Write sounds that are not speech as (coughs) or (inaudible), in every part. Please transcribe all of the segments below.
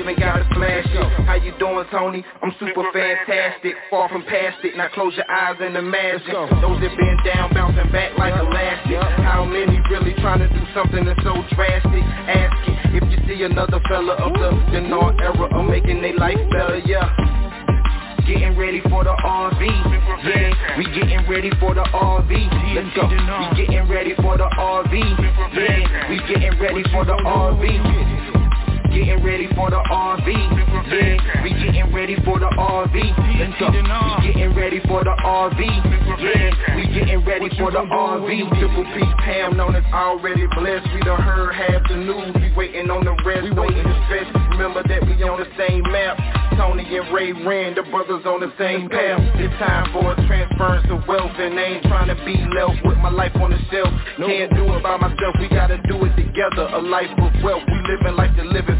even gotta flash it. How you doing, Tony? I'm super fantastic, far from past it. Now close your eyes and imagine those that been down, bouncing back like elastic. How many really trying to do something that's so drastic? Ask it if you see another fella of the dinar era of making their life better, yeah. Getting ready for the RV, yeah. We getting ready for the RV. Let's go. We getting ready for the RV, yeah. We getting ready for the RV. Getting ready for the RV, yeah. We getting ready for the RV. Let's. We getting ready for the RV, yeah. We getting ready for the RV. Triple P Pam known as already blessed. We done heard half the news. We waiting on the rest. We waiting to stretch. Remember that we on the same map. Tony and Ray Rand, the brothers on the same path. It's time for a transference of wealth, and I ain't trying to be left with my life on the shelf. Can't do it by myself. We gotta do it together. A life of wealth. We living like live it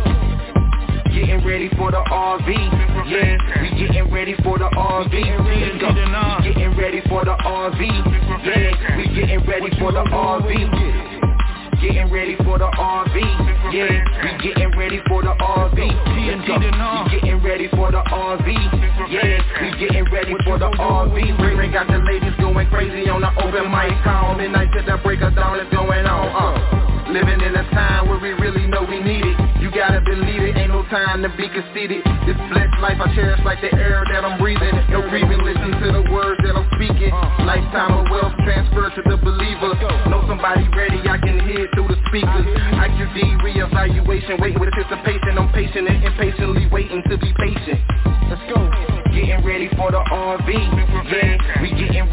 Getting ready for the RV, yeah. We getting ready for the RV. Go. We getting ready for the RV, yeah. We getting ready for the RV. Getting ready for the RV, yeah. We getting ready for the RV. We getting ready for the RV, yeah. We getting ready for the RV. Ray got the ladies going crazy on the open mic call. Midnight to the time to be conceited. This blessed life I cherish like the air that I'm breathing. No grieving, listen to the words that I'm speaking. Lifetime of wealth transfer to the believer. Know somebody ready, I can hear through the speakers. IQD reevaluation, waiting with anticipation. I'm patient and impatiently waiting to be patient. Let's go. Getting ready for the RV, yeah.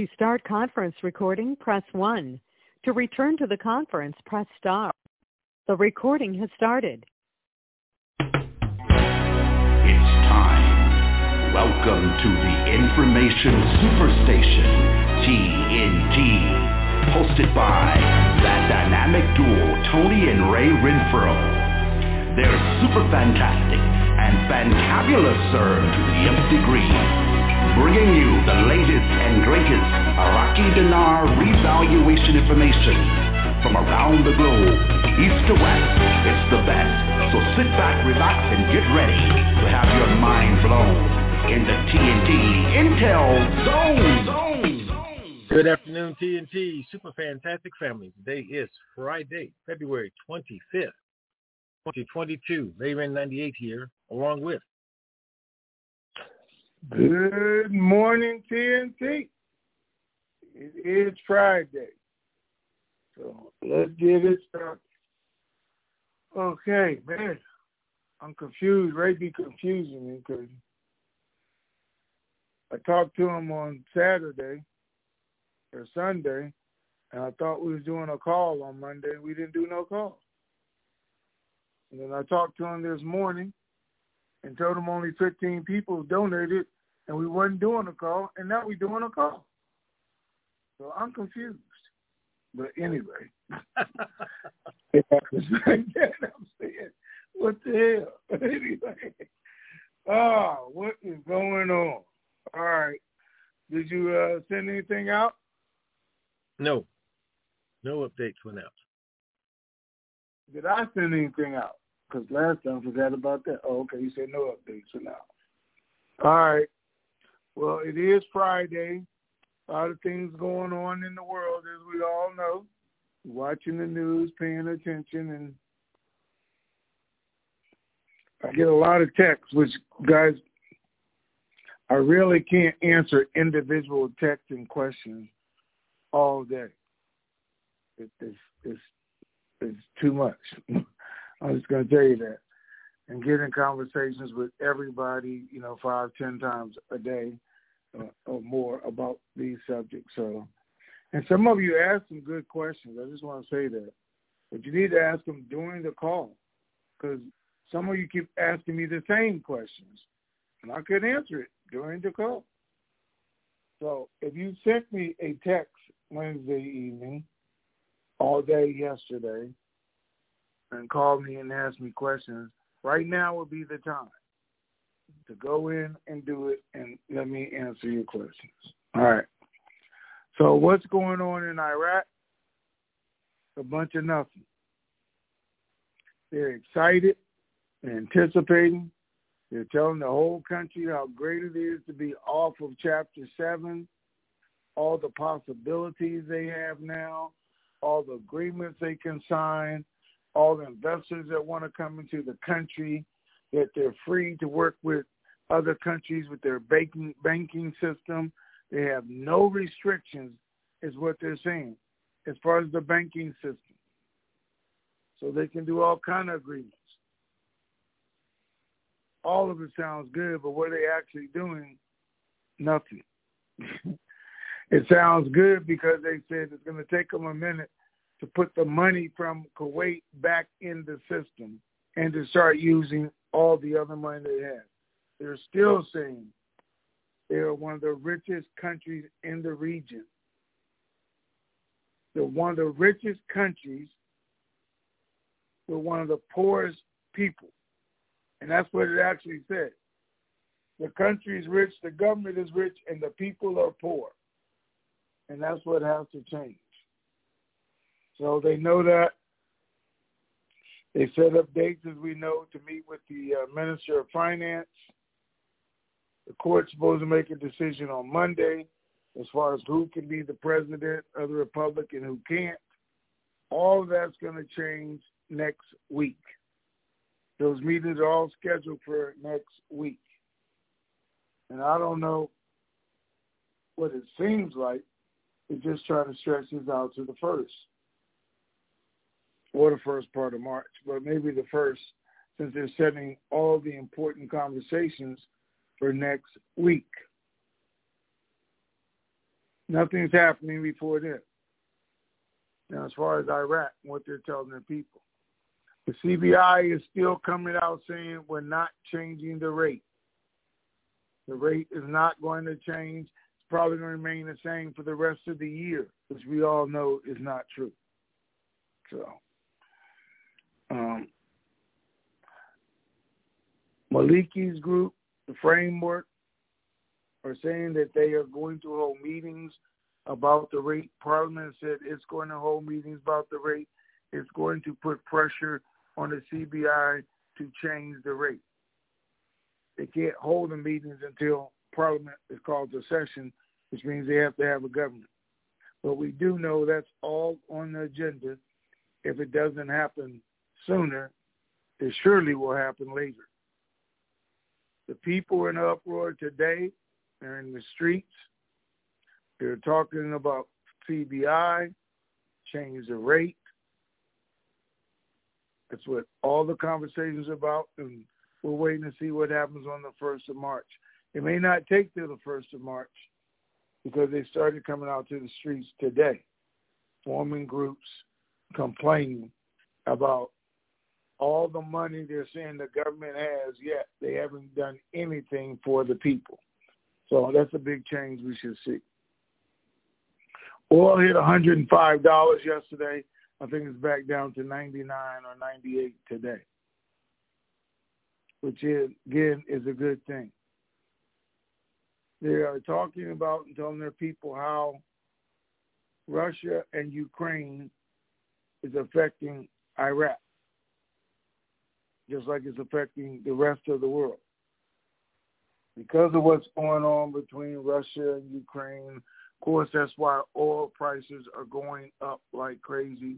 To start conference recording, press 1. To return to the conference, press star. The recording has started. It's time. Welcome to the Information Superstation, TNT. Hosted by that dynamic duo, Tony and Ray Renfro. They're super fantastic and fantabulous, sir, to the nth degree. Bringing you the latest and greatest Iraqi dinar revaluation information from around the globe, east to west. It's the best. So sit back, relax, and get ready to have your mind blown in the TNT Intel Zone. Zone. Good afternoon, TNT Super Fantastic Family. Today is Friday, February 25th, 2022. Layman 98 here, along with. Good morning, TNT. It is Friday. So let's get it started. Okay, man. I'm confused. Ray be confusing me because I talked to him on Saturday or Sunday, and I thought we was doing a call on Monday. We didn't do no call. And then I talked to him this morning and told them only 15 people donated, and we wasn't doing a call, and now we're doing a call. So I'm confused. But anyway, if I like that, I'm saying, what the hell? (laughs) anyway, oh, what is going on? All right. Did you uh, send anything out? No. No updates went out. Did I send anything out? Because last time I forgot about that. Oh, okay. You said no updates for now. All right. Well, it is Friday. A lot of things going on in the world, as we all know. Watching the news, paying attention, and I get a lot of texts, which guys, I really can't answer individual texts and questions all day. It, it's, it's, it's too much. (laughs) I'm just going to tell you that. And get in conversations with everybody, you know, five, ten times a day uh, or more about these subjects. So, and some of you asked some good questions. I just want to say that, but you need to ask them during the call because some of you keep asking me the same questions, and I couldn't answer it during the call. So, if you sent me a text Wednesday evening, all day yesterday, and call me and ask me questions, right now would be the time to go in and do it and let me answer your questions. All right. So what's going on in Iraq? A bunch of nothing. They're excited, they're anticipating, they're telling the whole country how great it is to be off of chapter seven, all the possibilities they have now, all the agreements they can sign, all the investors that want to come into the country, that they're free to work with other countries with their banking banking system. They have no restrictions, is what they're saying, as far as the banking system. So they can do all kind of agreements. All of it sounds good, but what are they actually doing? Nothing. (laughs) it sounds good because they said it's going to take them a minute to put the money from Kuwait back in the system and to start using all the other money they have. They're still saying they are one of the richest countries in the region. They're one of the richest countries with one of the poorest people. And that's what it actually said. The country is rich, the government is rich, and the people are poor. And that's what has to change. So they know that. They set up dates, as we know, to meet with the uh, Minister of Finance. The court's supposed to make a decision on Monday as far as who can be the president of the republic and who can't. All of that's going to change next week. Those meetings are all scheduled for next week. And I don't know what it seems like. They're just trying to stretch this out to the first or the first part of March, but maybe the first, since they're setting all the important conversations for next week. Nothing's happening before then. Now, as far as Iraq, what they're telling their people, the CBI is still coming out saying we're not changing the rate. The rate is not going to change. It's probably going to remain the same for the rest of the year, which we all know is not true. So um, Maliki's group, the framework, are saying that they are going to hold meetings about the rate. Parliament said it's going to hold meetings about the rate. It's going to put pressure on the CBI to change the rate. They can't hold the meetings until Parliament is called to session, which means they have to have a government. But we do know that's all on the agenda if it doesn't happen sooner, it surely will happen later. The people in uproar today they're in the streets. They're talking about CBI, change the rate. That's what all the conversations about, and we're waiting to see what happens on the 1st of March. It may not take till the 1st of March because they started coming out to the streets today, forming groups, complaining about all the money they're saying the government has, yet they haven't done anything for the people. So that's a big change we should see. Oil hit $105 yesterday. I think it's back down to 99 or 98 today, which is, again is a good thing. They are talking about and telling their people how Russia and Ukraine is affecting Iraq, just like it's affecting the rest of the world. Because of what's going on between Russia and Ukraine, of course, that's why oil prices are going up like crazy,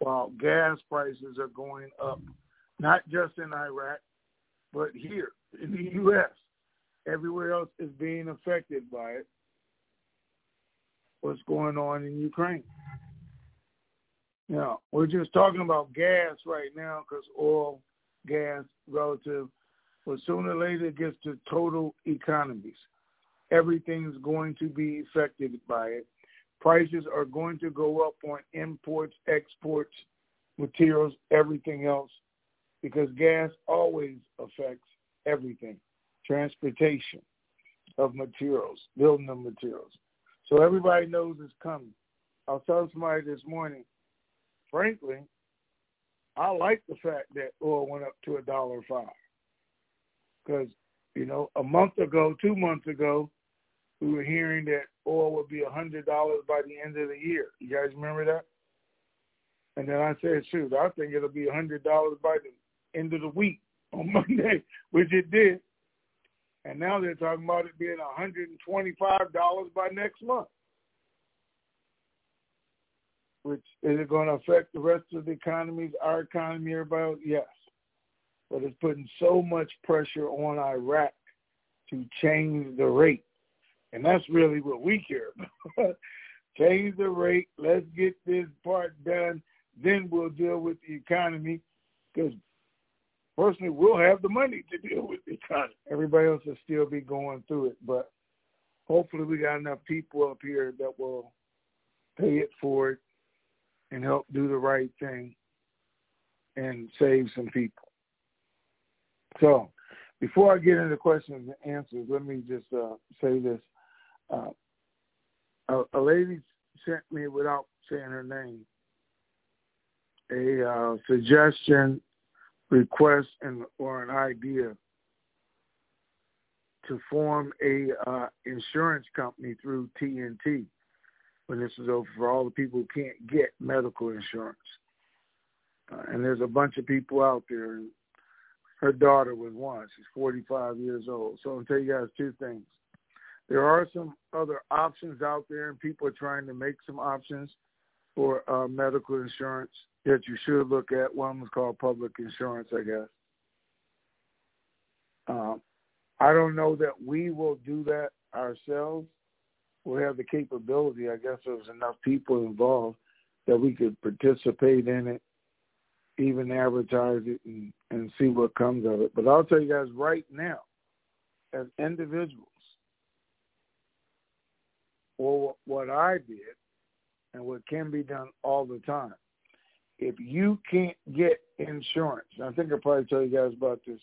while gas prices are going up, not just in Iraq, but here in the U.S. Everywhere else is being affected by it. What's going on in Ukraine? Now, we're just talking about gas right now because oil, gas, relative, but sooner or later it gets to total economies. Everything's going to be affected by it. Prices are going to go up on imports, exports, materials, everything else, because gas always affects everything. Transportation of materials, building of materials. So everybody knows it's coming. I was telling somebody this morning, frankly, I like the fact that oil went up to a dollar five. Because, you know, a month ago, two months ago, we were hearing that oil would be a hundred dollars by the end of the year. You guys remember that? And then I said, shoot, I think it'll be a hundred dollars by the end of the week (laughs) on Monday, which it did. And now they're talking about it being a $125 by next month. Which is it going to affect the rest of the economies, our economy, else? Yes. But it's putting so much pressure on Iraq to change the rate. And that's really what we care about. (laughs) change the rate. Let's get this part done. Then we'll deal with the economy because personally, we'll have the money to deal with the economy. Everybody else will still be going through it, but hopefully we got enough people up here that will pay it for it and help do the right thing and save some people. So before I get into questions and answers, let me just uh, say this. Uh, a, a, lady sent me, without saying her name, a uh, suggestion request and or an idea to form a uh, insurance company through TNT when this is over for all the people who can't get medical insurance. Uh, and there's a bunch of people out there. Her daughter was one. She's 45 years old. So I'll tell you guys two things. There are some other options out there, and people are trying to make some options for uh, medical insurance that you should look at. One was called public insurance, I guess. Um, I don't know that we will do that ourselves. We'll have the capability. I guess there's enough people involved that we could participate in it, even advertise it, and, and see what comes of it. But I'll tell you guys right now, as individuals, or what I did, and what can be done all the time, if you can't get insurance, I think I probably told you guys about this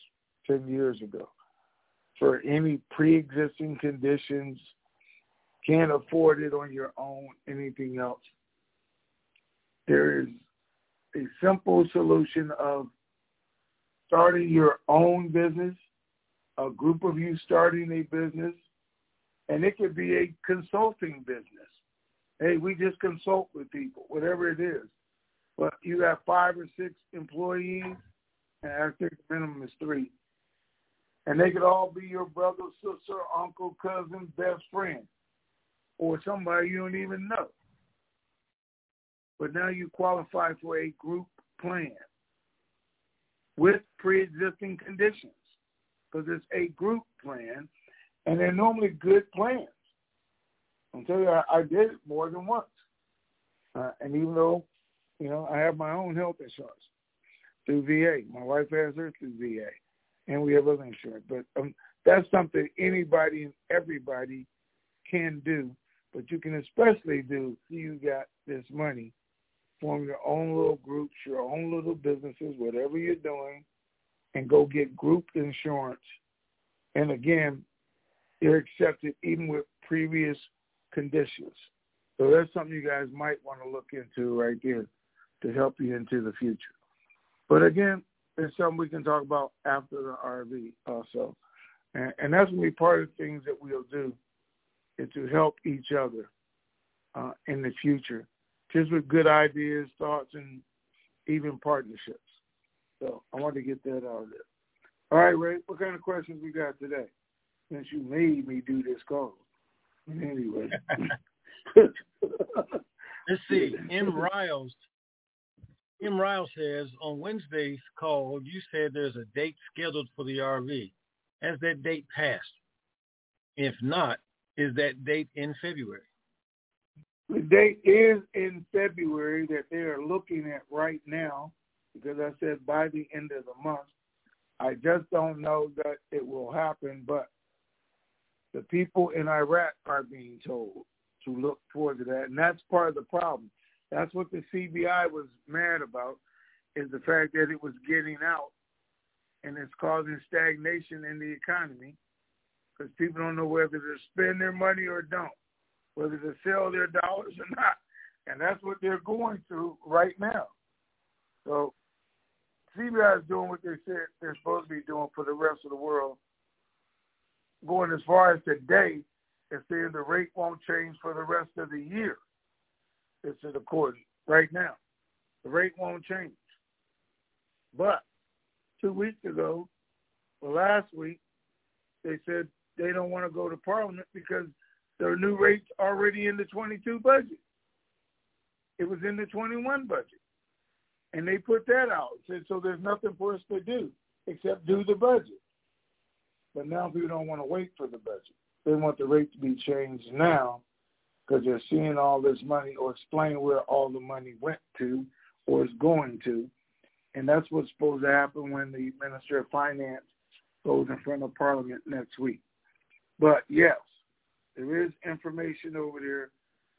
10 years ago, for any pre-existing conditions, can't afford it on your own, anything else, there is a simple solution of starting your own business, a group of you starting a business, and it could be a consulting business. Hey, we just consult with people, whatever it is. But you have five or six employees, and I think the minimum is three. And they could all be your brother, sister, uncle, cousin, best friend, or somebody you don't even know. But now you qualify for a group plan. with pre-existing conditions because it's a group plan, and they're normally good plans. Tell you, I, I did it more than once. Uh, and even though, you know, I have my own health insurance through VA, my wife has hers through VA, and we have other insurance. But um, that's something anybody and everybody can do. But you can especially do see you got this money, form your own little groups, your own little businesses, whatever you're doing, and go get group insurance. And again, you're accepted even with previous conditions. So that's something you guys might want to look into right there to help you into the future. But again, it's something we can talk about after the RV also. And, and that's going to be part of the things that we'll do is to help each other uh, in the future, just with good ideas, thoughts, and even partnerships. So I want to get that out of there. All right, Ray, what kind of questions we got today? Since you made me do this call. Anyway. (laughs) Let's see. M. Riles. M. Riles says on Wednesday's call, you said there's a date scheduled for the RV. Has that date passed? If not, is that date in February? The date is in February that they are looking at right now, because I said by the end of the month. I just don't know that it will happen, but the people in Iraq are being told to look forward to that, and that's part of the problem. That's what the CBI was mad about, is the fact that it was getting out, and it's causing stagnation in the economy, because people don't know whether to spend their money or don't, whether to sell their dollars or not, and that's what they're going through right now. So CBI is doing what they said they're supposed to be doing for the rest of the world, going as far as today and saying the rate won't change for the rest of the year. It's in the court right now. The rate won't change. But two weeks ago, or last week, they said they don't want to go to Parliament because their new rate's already in the 22 budget. It was in the 21 budget. And they put that out. Said, so there's nothing for us to do except do the budget. But now people don't want to wait for the budget. They want the rate to be changed now because they're seeing all this money or explain where all the money went to or is going to. And that's what's supposed to happen when the Minister of Finance goes in front of Parliament next week. But yes, there is information over there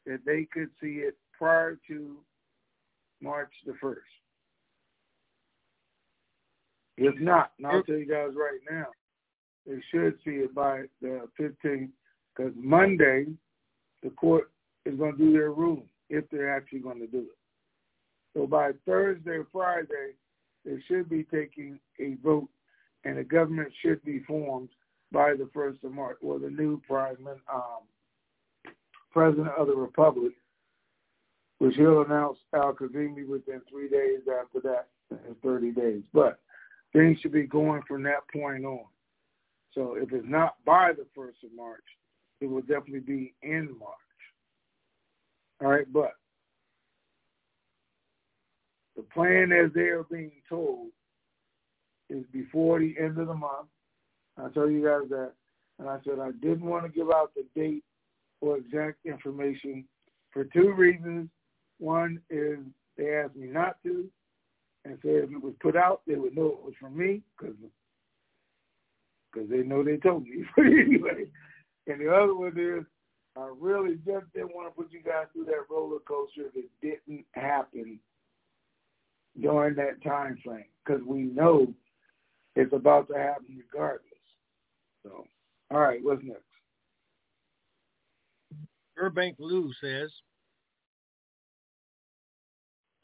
that they could see it prior to March the 1st. If not, and I'll tell you guys right now, they should see it by the 15th because Monday the court is going to do their ruling if they're actually going to do it. So by Thursday or Friday, they should be taking a vote and the government should be formed by the 1st of March, or the new prime um, president of the republic, which he'll announce al-Kazemi within three days after that, in 30 days. But things should be going from that point on. So if it's not by the 1st of March, it will definitely be in March. All right, but the plan as they are being told is before the end of the month. I told you guys that. And I said I didn't want to give out the date or exact information for two reasons. One is they asked me not to, and said if it was put out, they would know it was from me because because they know they told me. (laughs) Anyway, and the other one is I really just didn't want to put you guys through that roller coaster it didn't happen during that time frame because we know it's about to happen regardless. So, all right, what's next? Burbank Lou says,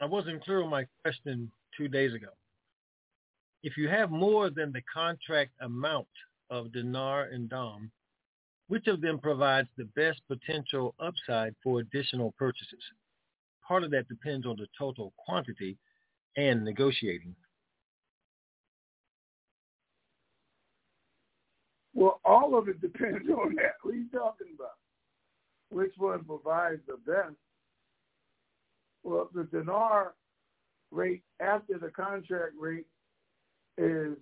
I wasn't clear on my question two days ago. If you have more than the contract amount of dinar and dirham, which of them provides the best potential upside for additional purchases? Part of that depends on the total quantity and negotiating. Well, all of it depends (laughs) on that. What are you talking about? Which one provides the best? Well, the dinar rate after the contract rate is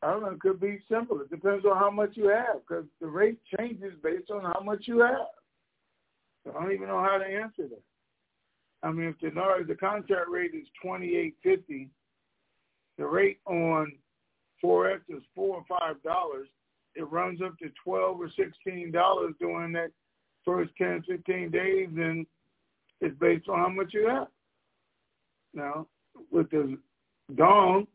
I don't know. It could be simple. It depends on how much you have because the rate changes based on how much you have. So I don't even know how to answer that. I mean, if dinar, the contract rate is twenty eight fifty, the rate on forex is four or five dollars. It runs up to twelve or sixteen dollars during that first 10, 15 days, and it's based on how much you have. Now, with the dong,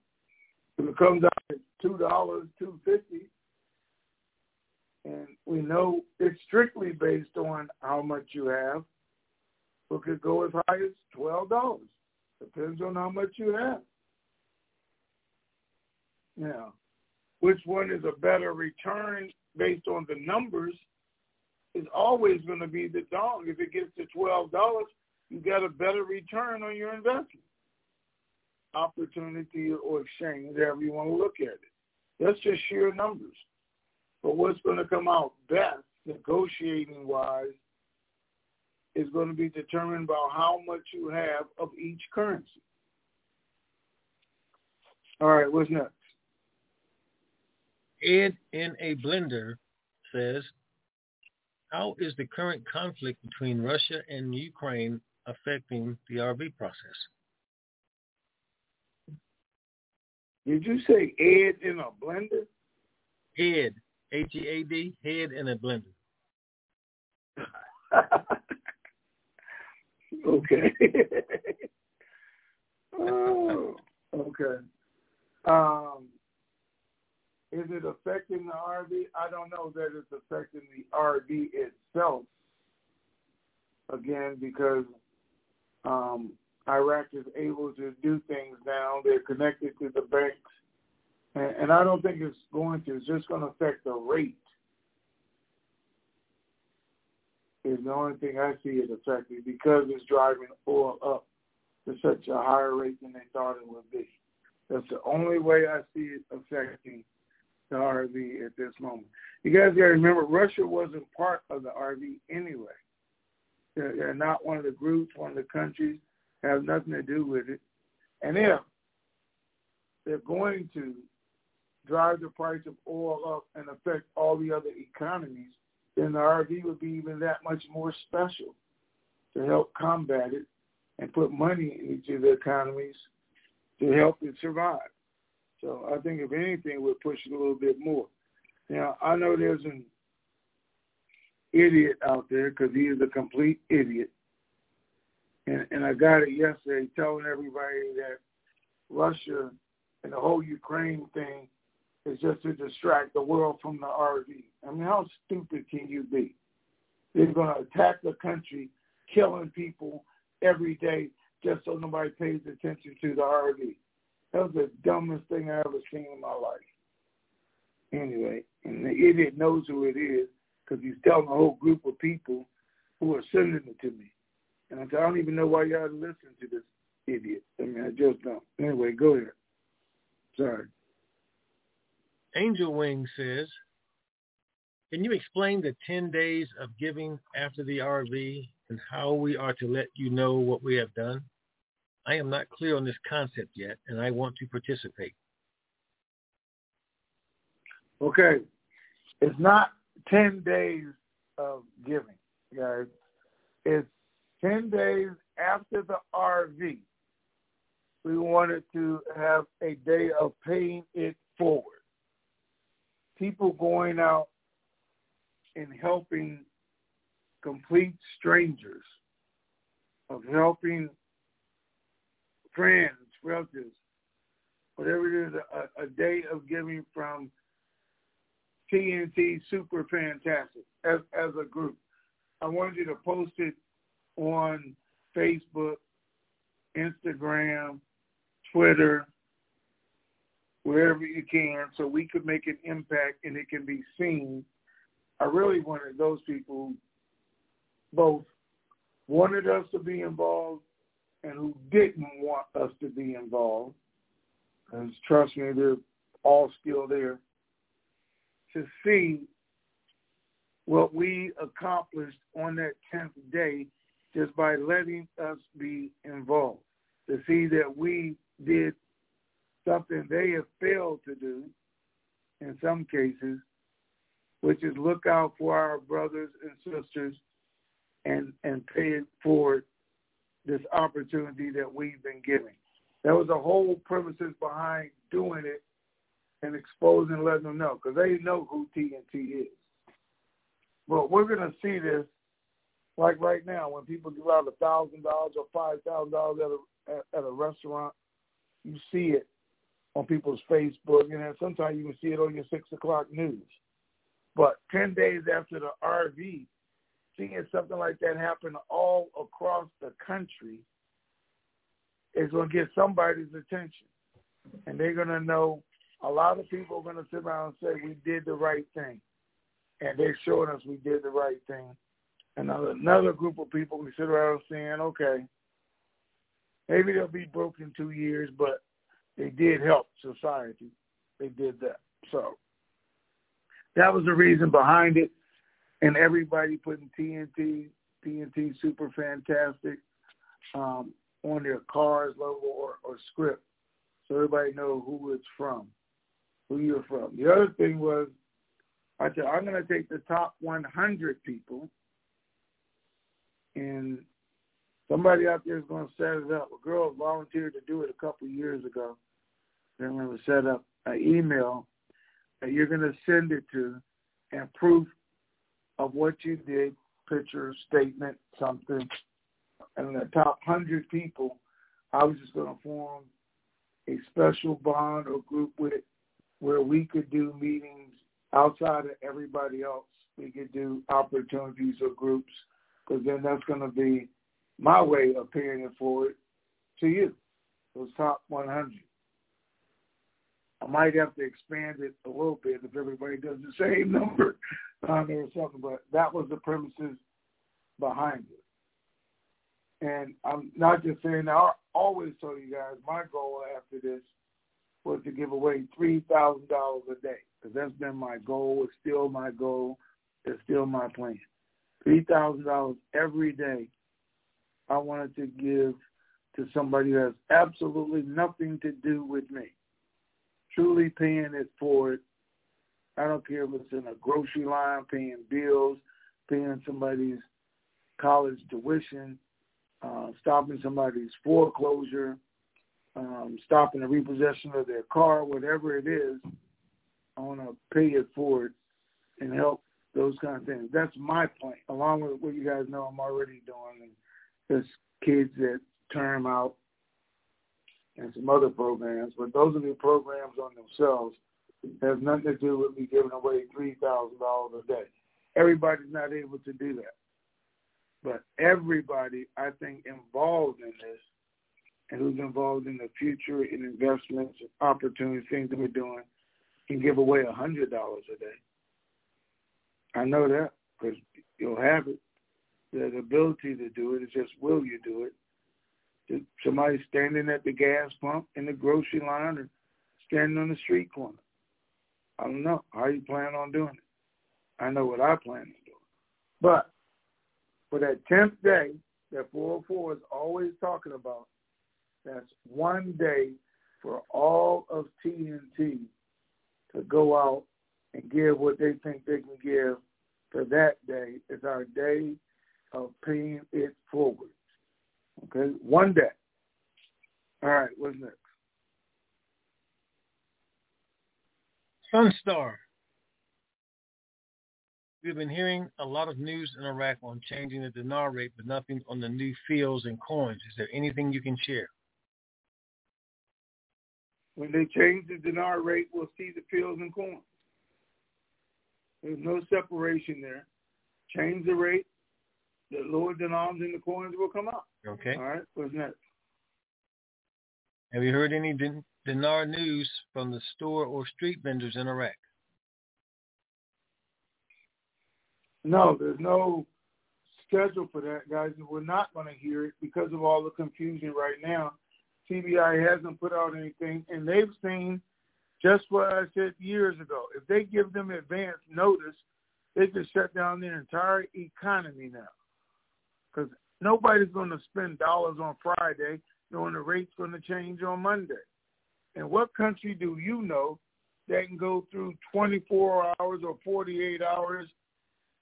if it comes out at two dollars, two fifty, and we know it's strictly based on how much you have. It could go as high as twelve dollars. Depends on how much you have. Now, which one is a better return based on the numbers is always going to be the dong. If it gets to twelve dollars, you got a better return on your investment opportunity or exchange, however you want to look at it. That's just sheer numbers. But what's going to come out best, negotiating wise, is going to be determined by how much you have of each currency. All right, what's next? Ed in a blender says, how is the current conflict between Russia and Ukraine affecting the RV process? Did you say Ed in a blender? Ed, H-E-A-D, head in a blender. (laughs) okay. (laughs) oh, okay. Um, is it affecting the RV? I don't know that it's affecting the RV itself. Again, because um, Iraq is able to do things now. They're connected to the banks. And, and I don't think it's going to. It's just going to affect the rate. Is the only thing I see it affecting because it's driving oil up to such a higher rate than they thought it would be. That's the only way I see it affecting the RV at this moment. You guys got to remember, Russia wasn't part of the RV anyway. They're, they're not one of the groups, one of the countries have nothing to do with it. And if they're going to drive the price of oil up and affect all the other economies, then the RV would be even that much more special to help combat it and put money into the economies to help it survive. So I think if anything, we're pushing a little bit more. Now, I know there's an idiot out there because he is a complete idiot and, and I got it yesterday telling everybody that Russia and the whole Ukraine thing is just to distract the world from the RV. I mean, how stupid can you be? They're going to attack the country, killing people every day just so nobody pays attention to the RV. That was the dumbest thing I ever seen in my life. Anyway, and the idiot knows who it is because he's telling a whole group of people who are sending it to me. And I said, I don't even know why y'all listen to this idiot. I mean, I just don't. Anyway, go ahead. Sorry. Angel Wing says, can you explain the 10 days of giving after the RV and how we are to let you know what we have done? I am not clear on this concept yet, and I want to participate. Okay. It's not 10 days of giving, guys. It's 10 days after the RV, we wanted to have a day of paying it forward. People going out and helping complete strangers, of helping friends, relatives, whatever it is, a, a day of giving from TNT Super Fantastic as, as a group. I wanted you to post it on Facebook, Instagram, Twitter, wherever you can, so we could make an impact and it can be seen. I really wanted those people both wanted us to be involved and who didn't want us to be involved. Because trust me, they're all still there to see what we accomplished on that 10th day just by letting us be involved to see that we did something they have failed to do in some cases, which is look out for our brothers and sisters and and pay it forward this opportunity that we've been given. That was the whole premises behind doing it and exposing letting them know because they know who TNT is. But we're going to see this like right now when people give out a thousand dollars or five thousand dollars at a at a restaurant, you see it on people's Facebook, and then sometimes you can see it on your six o'clock news. But ten days after the RV, seeing something like that happen all across the country is going to get somebody's attention, and they're going to know. A lot of people are going to sit around and say we did the right thing, and they're showing us we did the right thing another another group of people we sit around saying, okay, maybe they'll be broke in two years, but they did help society. They did that. So that was the reason behind it. And everybody putting TNT, TNT super fantastic um, on their cars, logo, or, or script. So everybody know who it's from, who you're from. The other thing was, I said, I'm going to take the top 100 people and somebody out there is going to set it up. A girl volunteered to do it a couple years ago. Then we would set up an email that you're going to send it to and proof of what you did, picture, statement, something. And the top 100 people, I was just going to form a special bond or group with it where we could do meetings outside of everybody else. We could do opportunities or groups because then that's going to be my way of paying it forward to you, those top 100. I might have to expand it a little bit if everybody does the (laughs) same number there or something, but that was the premises behind it. And I'm not just saying that. I always tell you guys my goal after this was to give away $3,000 a day because that's been my goal. It's still my goal. It's still my plan three thousand dollars every day I wanted to give to somebody who has absolutely nothing to do with me. Truly paying it forward. I don't care if it's in a grocery line, paying bills, paying somebody's college tuition, uh, stopping somebody's foreclosure, um, stopping the repossession of their car, whatever it is. I want to pay it forward and help those kind of things. That's my point, along with what you guys know I'm already doing, and there's kids that term out and some other programs, but those are the programs on themselves. It has nothing to do with me giving away three thousand dollars a day. Everybody's not able to do that, but everybody I think involved in this and who's involved in the future in investments, and opportunities, things that we're doing, can give away a hundred dollars a day. I know that because you'll have it. The ability to do it is just will you do it? Somebody standing at the gas pump in the grocery line or standing on the street corner. I don't know. How you plan on doing it? I know what I plan on doing. But for that 10th day that 404 is always talking about, that's one day for all of TNT to go out and give what they think they can give for that day is our day of paying it forward. Okay, one day. All right, what's next? Sunstar. We've been hearing a lot of news in Iraq on changing the dinar rate, but nothing on the new fields and coins. Is there anything you can share? When they change the dinar rate, we'll see the fields and coins. There's no separation there. Change the rate. The lower dinars and the coins will come up. Okay. All right. What's next? Have you heard any din- dinar news from the store or street vendors in Iraq? No, there's no schedule for that, guys. We're not going to hear it because of all the confusion right now. CBI hasn't put out anything, and they've seen just what I said years ago. If they give them advance notice, they could shut down their entire economy now. Because nobody's going to spend dollars on Friday knowing the rate's going to change on Monday. And what country do you know that can go through 24 hours or 48 hours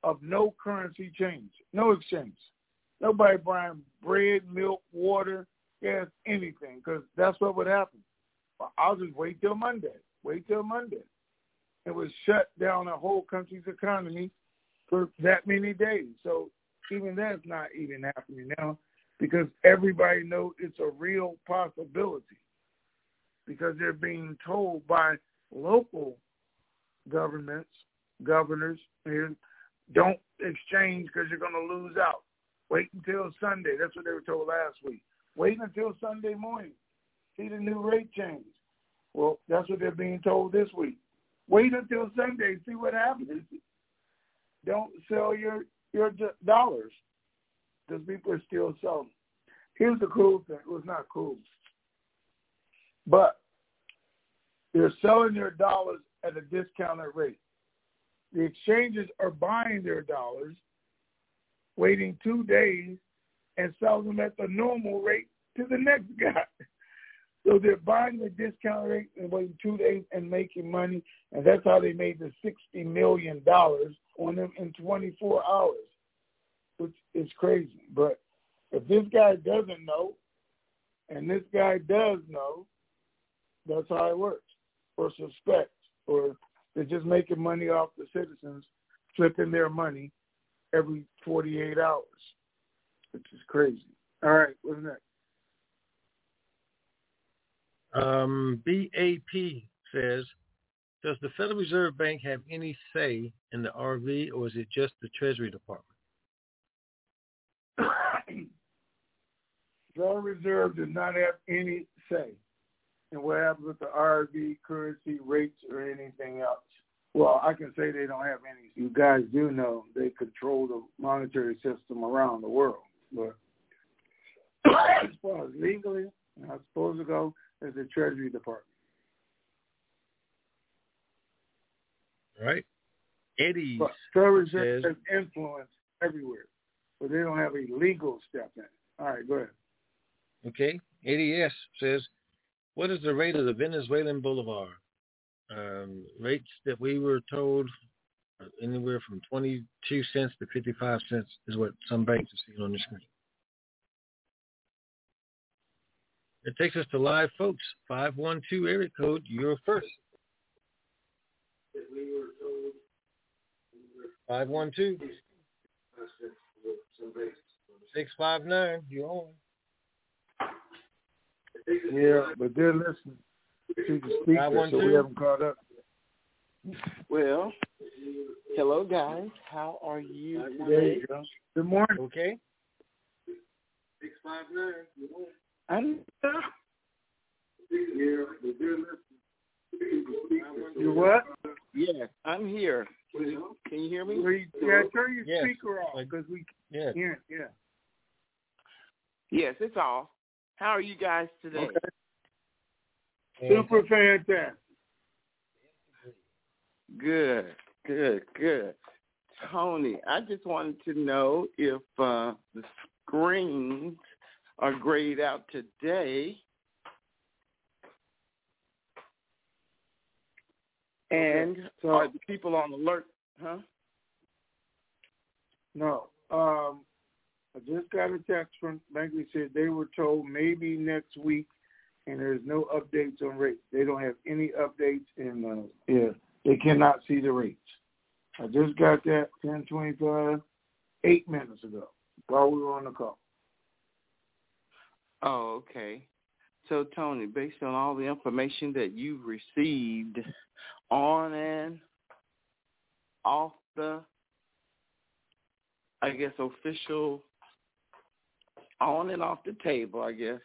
of no currency change, no exchange? Nobody buying bread, milk, water, gas, anything, because that's what would happen. I'll just wait till Monday. Wait till Monday. It was shut down a whole country's economy for that many days. So even that's not even happening now because everybody knows it's a real possibility because they're being told by local governments, governors, don't exchange because you're going to lose out. Wait until Sunday. That's what they were told last week. Wait until Sunday morning. See the new rate change. Well, that's what they're being told this week. Wait until Sunday. See what happens. Don't sell your your dollars because people are still selling. Here's the cool thing. It was not cool. But they're selling their dollars at a discounted rate. The exchanges are buying their dollars, waiting two days, and selling them at the normal rate to the next (laughs) guy. So they're buying the discount rate and waiting two days and making money, and that's how they made the sixty million dollars on them in twenty four hours, which is crazy. But if this guy doesn't know, and this guy does know, that's how it works, or suspects, or they're just making money off the citizens, flipping their money every 48 hours, which is crazy. All right, what's next? Um, BAP says, does the Federal Reserve Bank have any say in the RV, or is it just the Treasury Department? (coughs) Federal Reserve does not have any say in what happens with the RV, currency, rates, or anything else. Well, I can say they don't have any. You guys do know they control the monetary system around the world. But (coughs) as far as legally, not supposed to go is the Treasury Department. Right. Eddie. But Federal Reserve has influence everywhere, but they don't have a legal step in. It. All right, go ahead. Okay. ADS says, what is the rate of the Venezuelan Bolivar? Um, rates that we were told anywhere from 22 cents to 55 cents is what some banks are seeing on the screen. It takes us to live folks. 512 area code, you're first. 512 659, you're on. Yeah, but they're listening to the speaker, so we haven't caught up. Well, hello guys. How are you today? Go. Good morning. Okay. Six five nine. I'm yeah, but they're listening. You what? Yeah, I'm here. Can you hear me? yeah, turn your yes. speaker off because we yeah. can't. Yeah. Yes, it's off. How are you guys today? Okay. Super fantastic. Good, good, good. Tony, I just wanted to know if uh, the screens are grayed out today. And so, are the people on alert? Huh? No. Um, I just got a text from Bankley said they were told maybe next week, and there's no updates on rates. They don't have any updates, and uh, yeah, they cannot see the rates. I just got that ten twenty five, eight minutes ago while we were on the call. Oh, okay. So Tony, based on all the information that you've received on and off the, I guess, official on and off the table, I guess,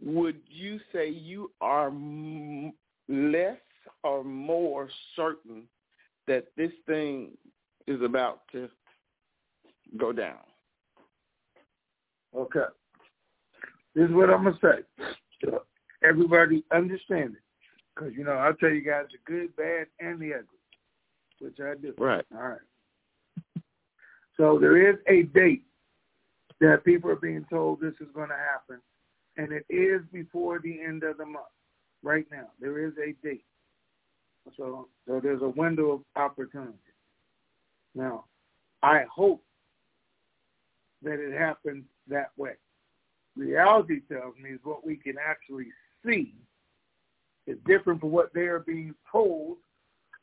would you say you are m- less or more certain that this thing is about to go down? Okay. This is what I'm going to say. Everybody understand it. Because, you know, I'll tell you guys the good, bad, and the ugly, which I do. Right. All right. So there is a date that people are being told this is going to happen, and it is before the end of the month. right now. There is a date. So, so there's a window of opportunity. Now, I hope that it happens that way. Reality tells me is what we can actually see is different from what they are being told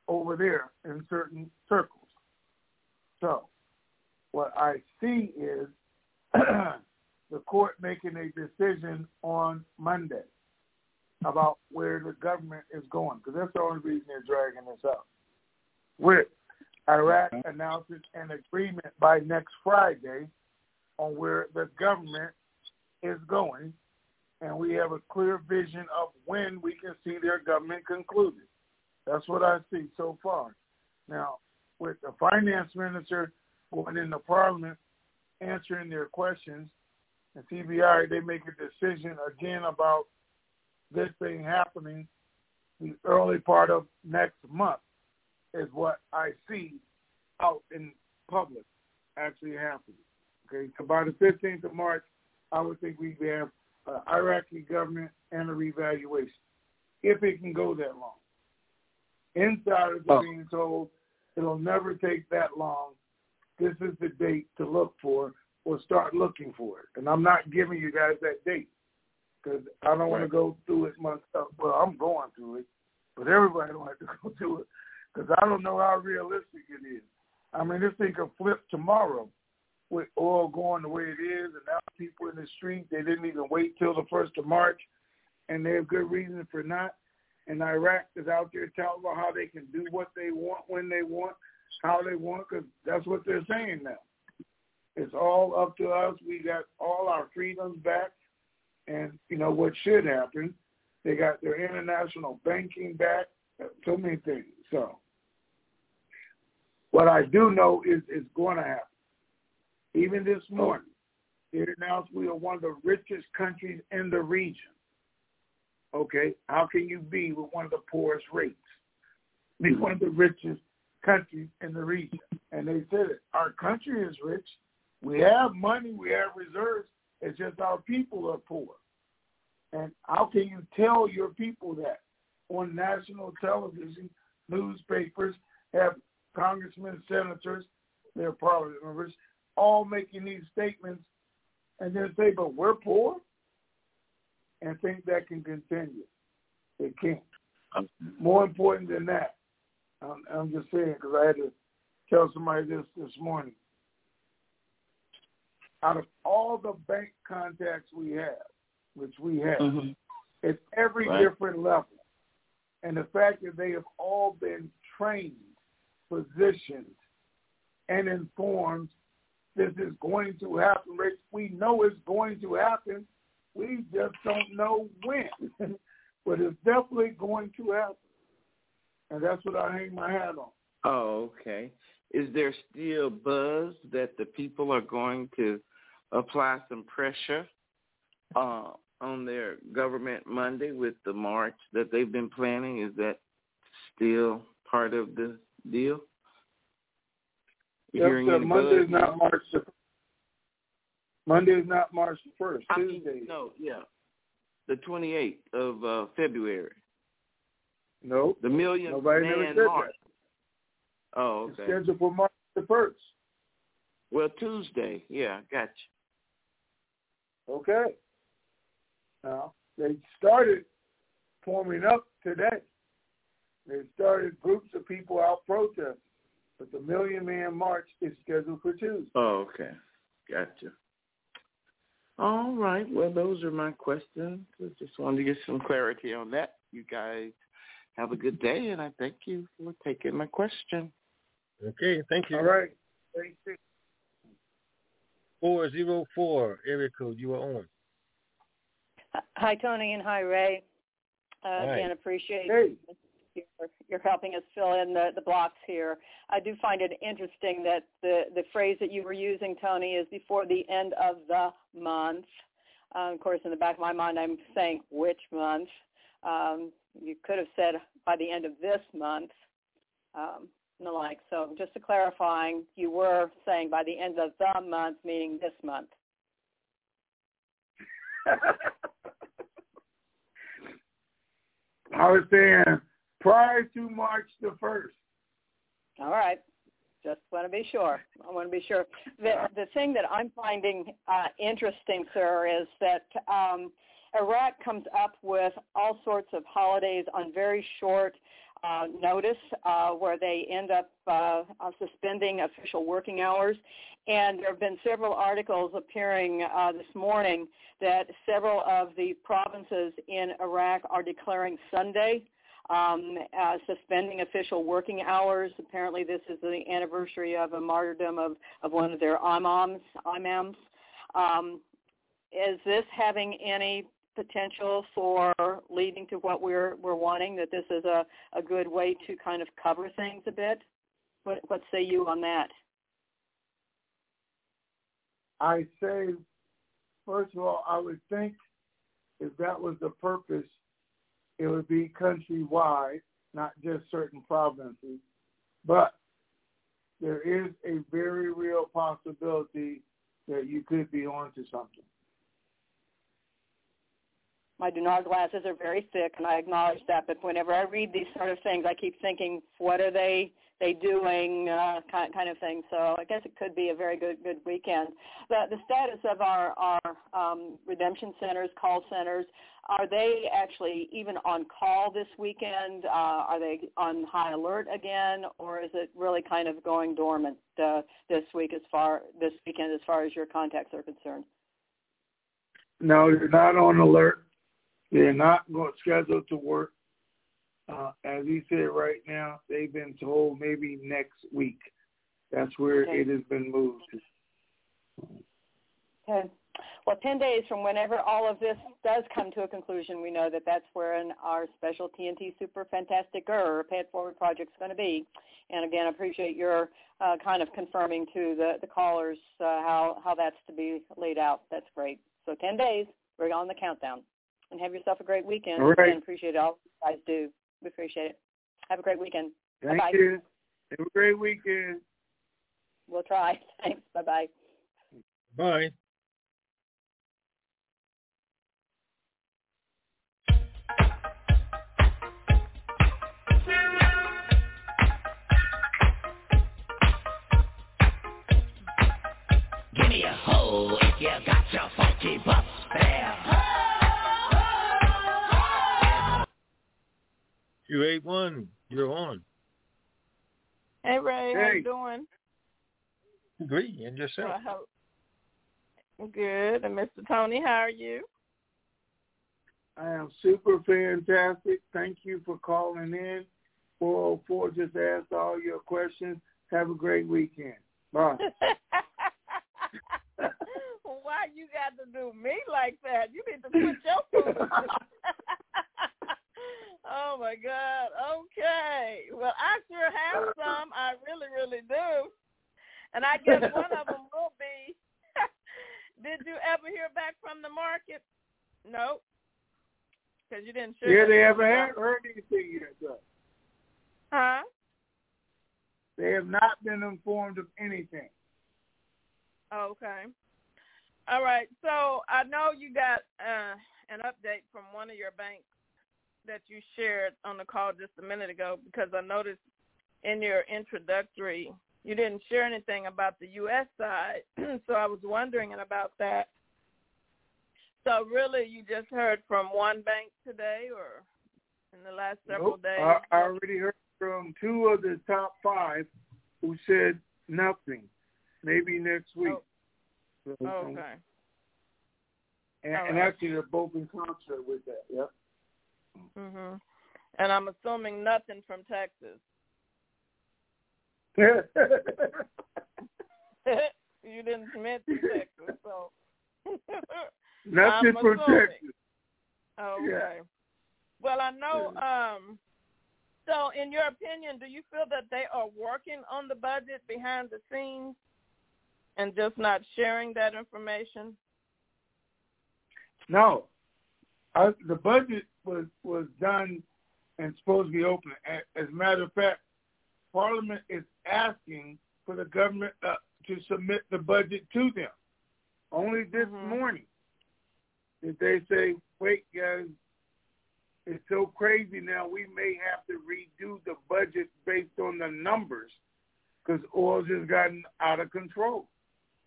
over there in certain circles. So, what I see is (clears throat) the court making a decision on Monday about where the government is going, because that's the only reason they're dragging this up. With Iraq announces an agreement by next Friday on where the government is going, and we have a clear vision of when we can see their government concluded. That's what I see so far. Now, with the finance minister going into Parliament answering their questions, and CBI, they make a decision again about this thing happening the early part of next month is what I see out in public actually happening. Okay, so by the 15th of March, I would think we'd have uh, Iraqi government and a revaluation, if it can go that long. Insiders are oh. being told it'll never take that long. This is the date to look for or start looking for it. And I'm not giving you guys that date because I don't right. want to go through it myself. Well, I'm going through it, but everybody don't have to (laughs) go through it because I don't know how realistic it is. I mean, this thing could flip tomorrow with oil going the way it is, and now people in the street they didn't even wait till the first of March, and they have good reason for not. And Iraq is out there telling them how they can do what they want when they want, how they want, because that's what they're saying now. It's all up to us. We got all our freedoms back, and you know what should happen. They got their international banking back. So many things. So what I do know is it's going to happen. Even this morning, it announced we are one of the richest countries in the region. Okay, how can you be with one of the poorest rates? Be one of the richest countries in the region. And they said it. Our country is rich. We have money. We have reserves. It's just our people are poor. And how can you tell your people that on national television, newspapers, have congressmen, senators, their parliament members, all making these statements and then say, but we're poor, and think that can continue. It can't. Um, More important than that, I'm, I'm just saying because I had to tell somebody this this morning. Out of all the bank contacts we have, which we have, mm-hmm. it's every right. different level. And the fact that they have all been trained, positioned, and informed this is going to happen, Rich. We know it's going to happen. We just don't know when. (laughs) but it's definitely going to happen. And that's what I hang my hat on. Oh, okay. Is there still buzz that the people are going to apply some pressure uh, on their government Monday with the march that they've been planning? Is that still part of the deal? Yep, so Monday is not March the Monday is not March the first. Tuesday. no, yeah, the twenty eighth of uh, February. No, the million nobody man never said march. That. Oh, okay. It's scheduled for March the first. Well, Tuesday. Yeah, gotcha. Okay. Now they started forming up today. They started groups of people out protesting. But the Million Man March is scheduled for Tuesday. Oh, okay. Gotcha. All right. Well, those are my questions. I just wanted to get some clarity on that. You guys have a good day, and I thank you for taking my question. Okay. Thank you. All right. Thank you. 404 area code. You are on. Hi, Tony, and hi, Ray. Uh, hi. Again, appreciate hey you're, you're helping us fill in the, the blocks here. I do find it interesting that the, the phrase that you were using, Tony, is before the end of the month. Uh, of course, in the back of my mind, I'm saying which month. Um, you could have said by the end of this month um, and the like. So just to clarifying, you were saying by the end of the month, meaning this month. (laughs) I was saying prior to March the first. All right. Just want to be sure. I want to be sure. The the thing that I'm finding uh, interesting, sir, is that um, Iraq comes up with all sorts of holidays on very short uh, notice, uh, where they end up uh, suspending official working hours. And there have been several articles appearing uh, this morning that several of the provinces in Iraq are declaring Sunday um, uh, suspending official working hours. Apparently, this is the anniversary of a martyrdom of, of one of their imams. imams. Um, is this having any potential for leading to what we're we're wanting? That this is a, a good way to kind of cover things a bit. What what say you on that? I say, first of all, I would think if that was the purpose it would be countrywide, not just certain provinces. But there is a very real possibility that you could be onto something. My Dinar glasses are very thick, and I acknowledge that. But whenever I read these sort of things, I keep thinking, what are they they doing uh, kind kind of thing. So I guess it could be a very good good weekend. The the status of our our um, redemption centers, call centers, are they actually even on call this weekend? Uh, are they on high alert again, or is it really kind of going dormant uh, this week as far this weekend as far as your contacts are concerned? No, they're not on alert. They're not scheduled to work. Uh, as he said right now, they've been told maybe next week. That's where okay. it has been moved. Okay. Well, 10 days from whenever all of this does come to a conclusion, we know that that's where our special TNT Super Fantastic or Pay It Forward project is going to be. And again, I appreciate your uh, kind of confirming to the, the callers uh, how, how that's to be laid out. That's great. So 10 days, we're on the countdown. And have yourself a great weekend. All right. And appreciate all you guys do. We appreciate it. Have a great weekend. Thank Bye-bye. you. Have a great weekend. We'll try. (laughs) Thanks. Bye-bye. Bye. Great, and yourself? Well, good. And Mr. Tony, how are you? I am super fantastic. Thank you for calling in. 404 just asked all your questions. Have a great weekend. Bye. (laughs) Why you got to do me like that? You need to put your food. (laughs) Oh my God. Okay. Well, I sure have (laughs) some. I really, really do. And I guess one of them will be. (laughs) Did you ever hear back from the market? Nope. Because you didn't share. Yeah, they haven't heard anything yet, though. Huh? They have not been informed of anything. Okay. All right. So I know you got uh, an update from one of your banks that you shared on the call just a minute ago because I noticed in your introductory you didn't share anything about the U.S. side, (clears throat) so I was wondering about that. So really, you just heard from one bank today, or in the last several nope. days? I, I already heard from two of the top five who said nothing. Maybe next week. Oh. So, okay. And, and actually, they're both in concert with that. Yep. Mhm. And I'm assuming nothing from Texas. You didn't mention Texas, so (laughs) nothing from Texas. Okay. Yeah. Well, I know. Um, so, in your opinion, do you feel that they are working on the budget behind the scenes and just not sharing that information? No, I, the budget was was done and supposed to be open. As a matter of fact, Parliament is asking for the government uh, to submit the budget to them. Only this mm-hmm. morning did they say, "Wait, guys, it's so crazy now. We may have to redo the budget based on the numbers because oil's just gotten out of control.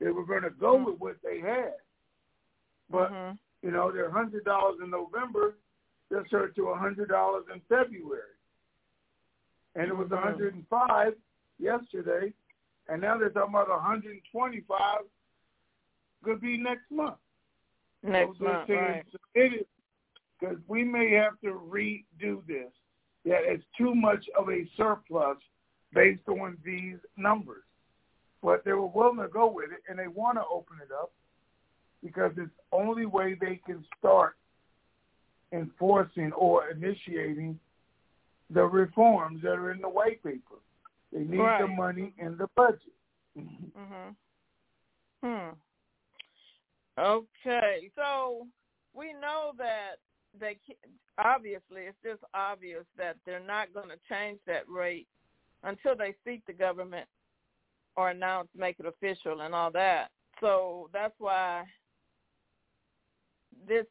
They were going to go mm-hmm. with what they had, but mm-hmm. you know they're hundred dollars in November. They'll start to a hundred dollars in February, and it was mm-hmm. 105 yesterday, and now they're talking about 125. Could be next month. Next so month, right? Because we may have to redo this. That it's too much of a surplus based on these numbers. But they were willing to go with it, and they want to open it up because it's the only way they can start enforcing or initiating the reforms that are in the white paper. They need right. the money in the budget. Mhm. Hmm. Okay, so we know that they obviously it's just obvious that they're not going to change that rate until they seek the government or announce, make it official, and all that. So that's why this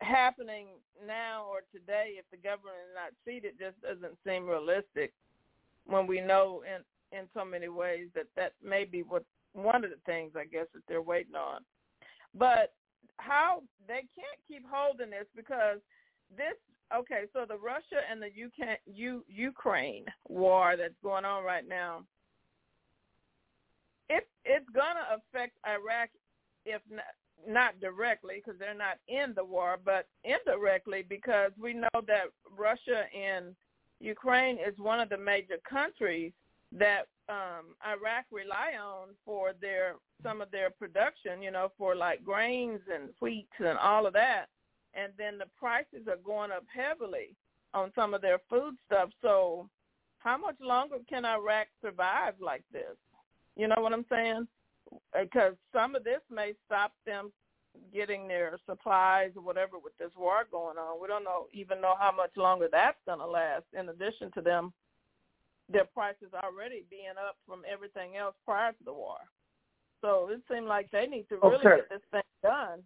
happening now or today, if the government is not seated, just doesn't seem realistic. When we know in in so many ways that that may be what one of the things I guess that they're waiting on. But how they can't keep holding this because this okay, so the Russia and the UK, U, Ukraine war that's going on right now, it it's gonna affect Iraq if not, not directly because they're not in the war, but indirectly because we know that Russia and Ukraine is one of the major countries that um Iraq rely on for their some of their production, you know, for like grains and wheat and all of that. And then the prices are going up heavily on some of their food stuff. So how much longer can Iraq survive like this? You know what I'm saying? Because some of this may stop them getting their supplies or whatever with this war going on. We don't know even know how much longer that's going to last. In addition to them their prices already being up from everything else prior to the war. So it seemed like they need to really okay. get this thing done.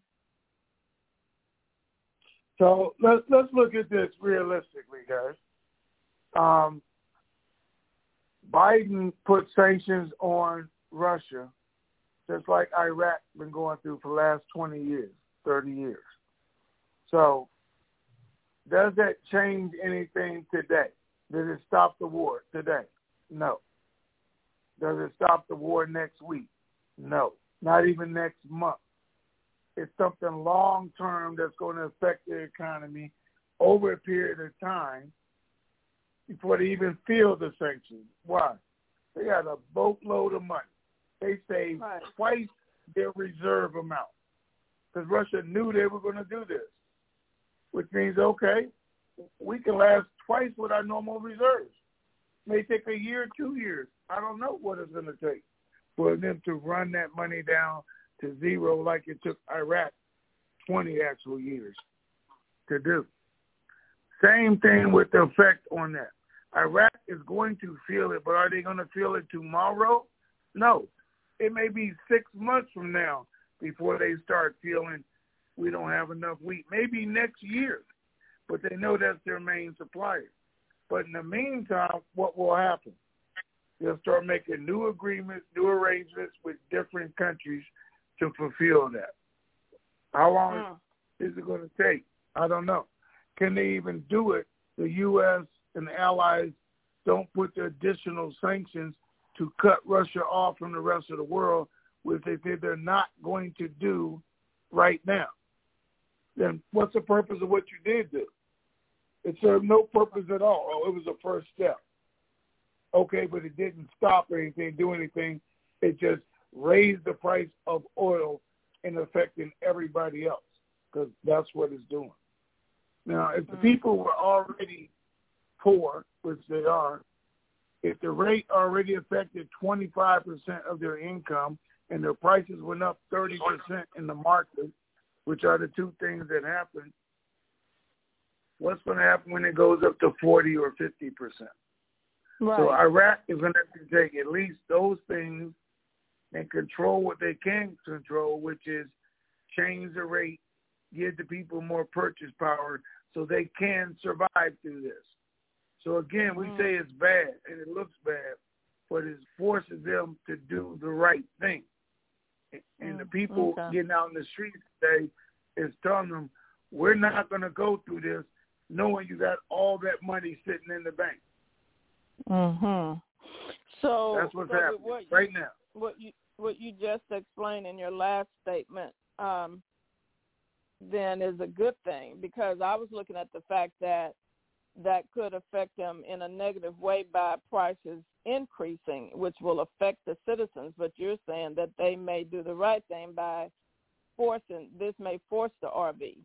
So let's let's look at this realistically, guys. Um, Biden put sanctions on Russia, just like Iraq been going through for the last twenty years, thirty years. So, does that change anything today? Does it stop the war today? No. Does it stop the war next week? No. Not even next month. It's something long term that's going to affect the economy over a period of time before they even feel the sanctions. Why? They got a boatload of money. They save right. twice their reserve amount because Russia knew they were going to do this, which means okay, we can last twice what our normal reserves. It may take a year, two years. I don't know what it's going to take for them to run that money down to zero like it took Iraq 20 actual years to do. Same thing with the effect on that. Iraq is going to feel it, but are they going to feel it tomorrow? No. It may be six months from now before they start feeling we don't have enough wheat. Maybe next year but they know that's their main supplier. But in the meantime, what will happen? They'll start making new agreements, new arrangements with different countries to fulfill that. How long mm. is it going to take? I don't know. Can they even do it? The U.S. and the allies don't put the additional sanctions to cut Russia off from the rest of the world, which they say they're not going to do right now. Then what's the purpose of what you did do? It served no purpose at all. Oh, it was a first step. Okay, but it didn't stop anything, do anything. It just raised the price of oil and affecting everybody else because that's what it's doing. Now, if the mm. people were already poor, which they are, if the rate already affected 25% of their income and their prices went up 30% in the market, which are the two things that happen, what's going to happen when it goes up to 40 or 50 percent? Right. So Iraq is going to have to take at least those things and control what they can control, which is change the rate give the people more purchase power so they can survive through this. So again, we Mm. say it's bad and it looks bad, but it forces them to do the right thing. And the Mm, people okay. getting out in the streets today is telling them, we're not going to go through this knowing you got all that money sitting in the bank. Mhm. So That's what's so happening what you, right now. What you what you just explained in your last statement, um, then is a good thing because I was looking at the fact that that could affect them in a negative way by prices increasing, which will affect the citizens. But you're saying that they may do the right thing by forcing this may force the RV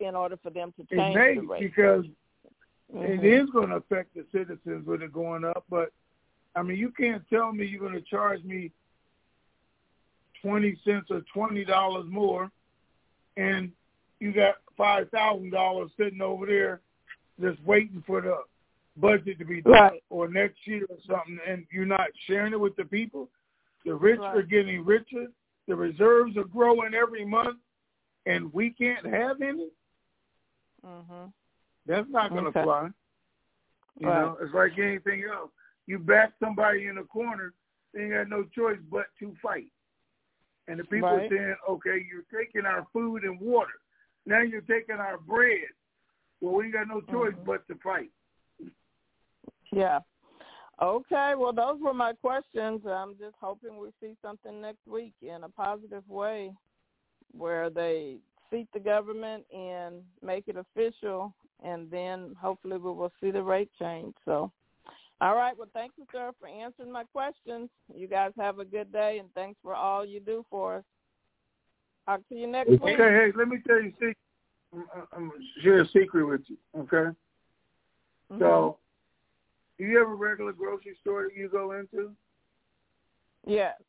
in order for them to It change may the rate. because Mhm. it is going to affect the citizens with it going up. But I mean, you can't tell me you're going to charge me twenty cents or twenty dollars more, and you got five thousand dollars sitting over there just waiting for the budget to be done Right. or next year or something, and you're not sharing it with the people. The rich Right. are getting richer. The reserves are growing every month, and we can't have any. Mhm. That's not going to Okay. fly. You Right. know, it's like anything else. You back somebody in a corner, they ain't got no choice but to fight. And the people Right. are saying, okay, you're taking our food and water. Now you're taking our bread. Well, we ain't got no choice Mhm. but to fight. Yeah. Okay. Well, those were my questions. I'm just hoping we see something next week in a positive way where they seat the government and make it official, and then hopefully we will see the rate change. So, all right. Well, thank you, sir, for answering my questions. You guys have a good day, and thanks for all you do for us. I'll see you next Okay, week. Okay. Hey, let me tell you, secret. I'm, share a secret with you. Okay, Mhm. so do you have a regular grocery store that you go into? yes.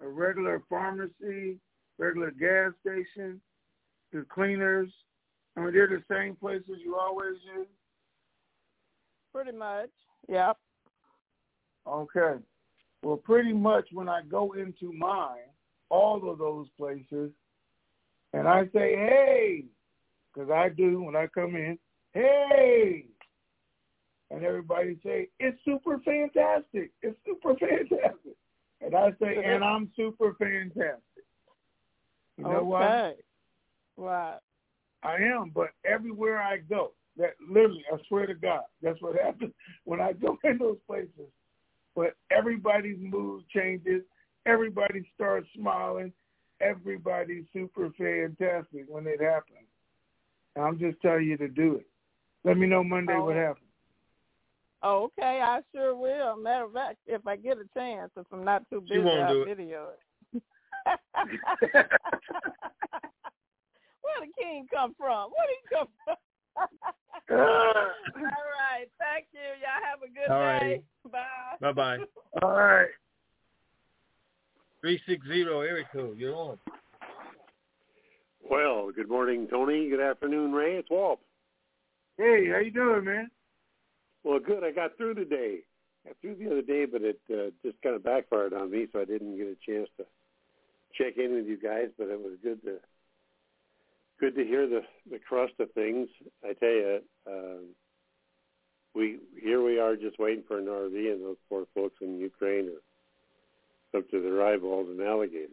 a regular pharmacy, regular gas station, the cleaners. I mean, they're the same places you always use. Pretty much. Yep. Okay. Well, pretty much when I go into mine, all of those places, and I say, hey, because I do when I come in, hey, and everybody say, it's super fantastic. It's super fantastic. And I say, (laughs) and I'm super fantastic. You know why? okay. Right. I am, but everywhere I go, that literally, I swear to God, that's what (laughs) happens when I go in those places. But everybody's mood changes. Everybody starts smiling. Everybody's super fantastic when it happens. I'm just telling you to do it. Let me know Monday Oh. what happens. Oh, okay, I sure will. Matter of fact, if I get a chance, if I'm not too busy, won't I'll do video it. (laughs) (laughs) Where did King come from? Where did he come from? (laughs) All right, thank you. Y'all have a good All day. righty. Bye. Bye bye. All right. Three six zero area code. You're on. Well, good morning, Tony. Good afternoon, Ray. It's Walt. Hey, how you doing, man? Well, good. I got through today. I got through the other day, but it uh, just kind of backfired on me, so I didn't get a chance to check in with you guys. But it was good to good to hear the the crust of things. I tell you, um, we here we are just waiting for an RV, and those poor folks in Ukraine are up to their eyeballs in alligators.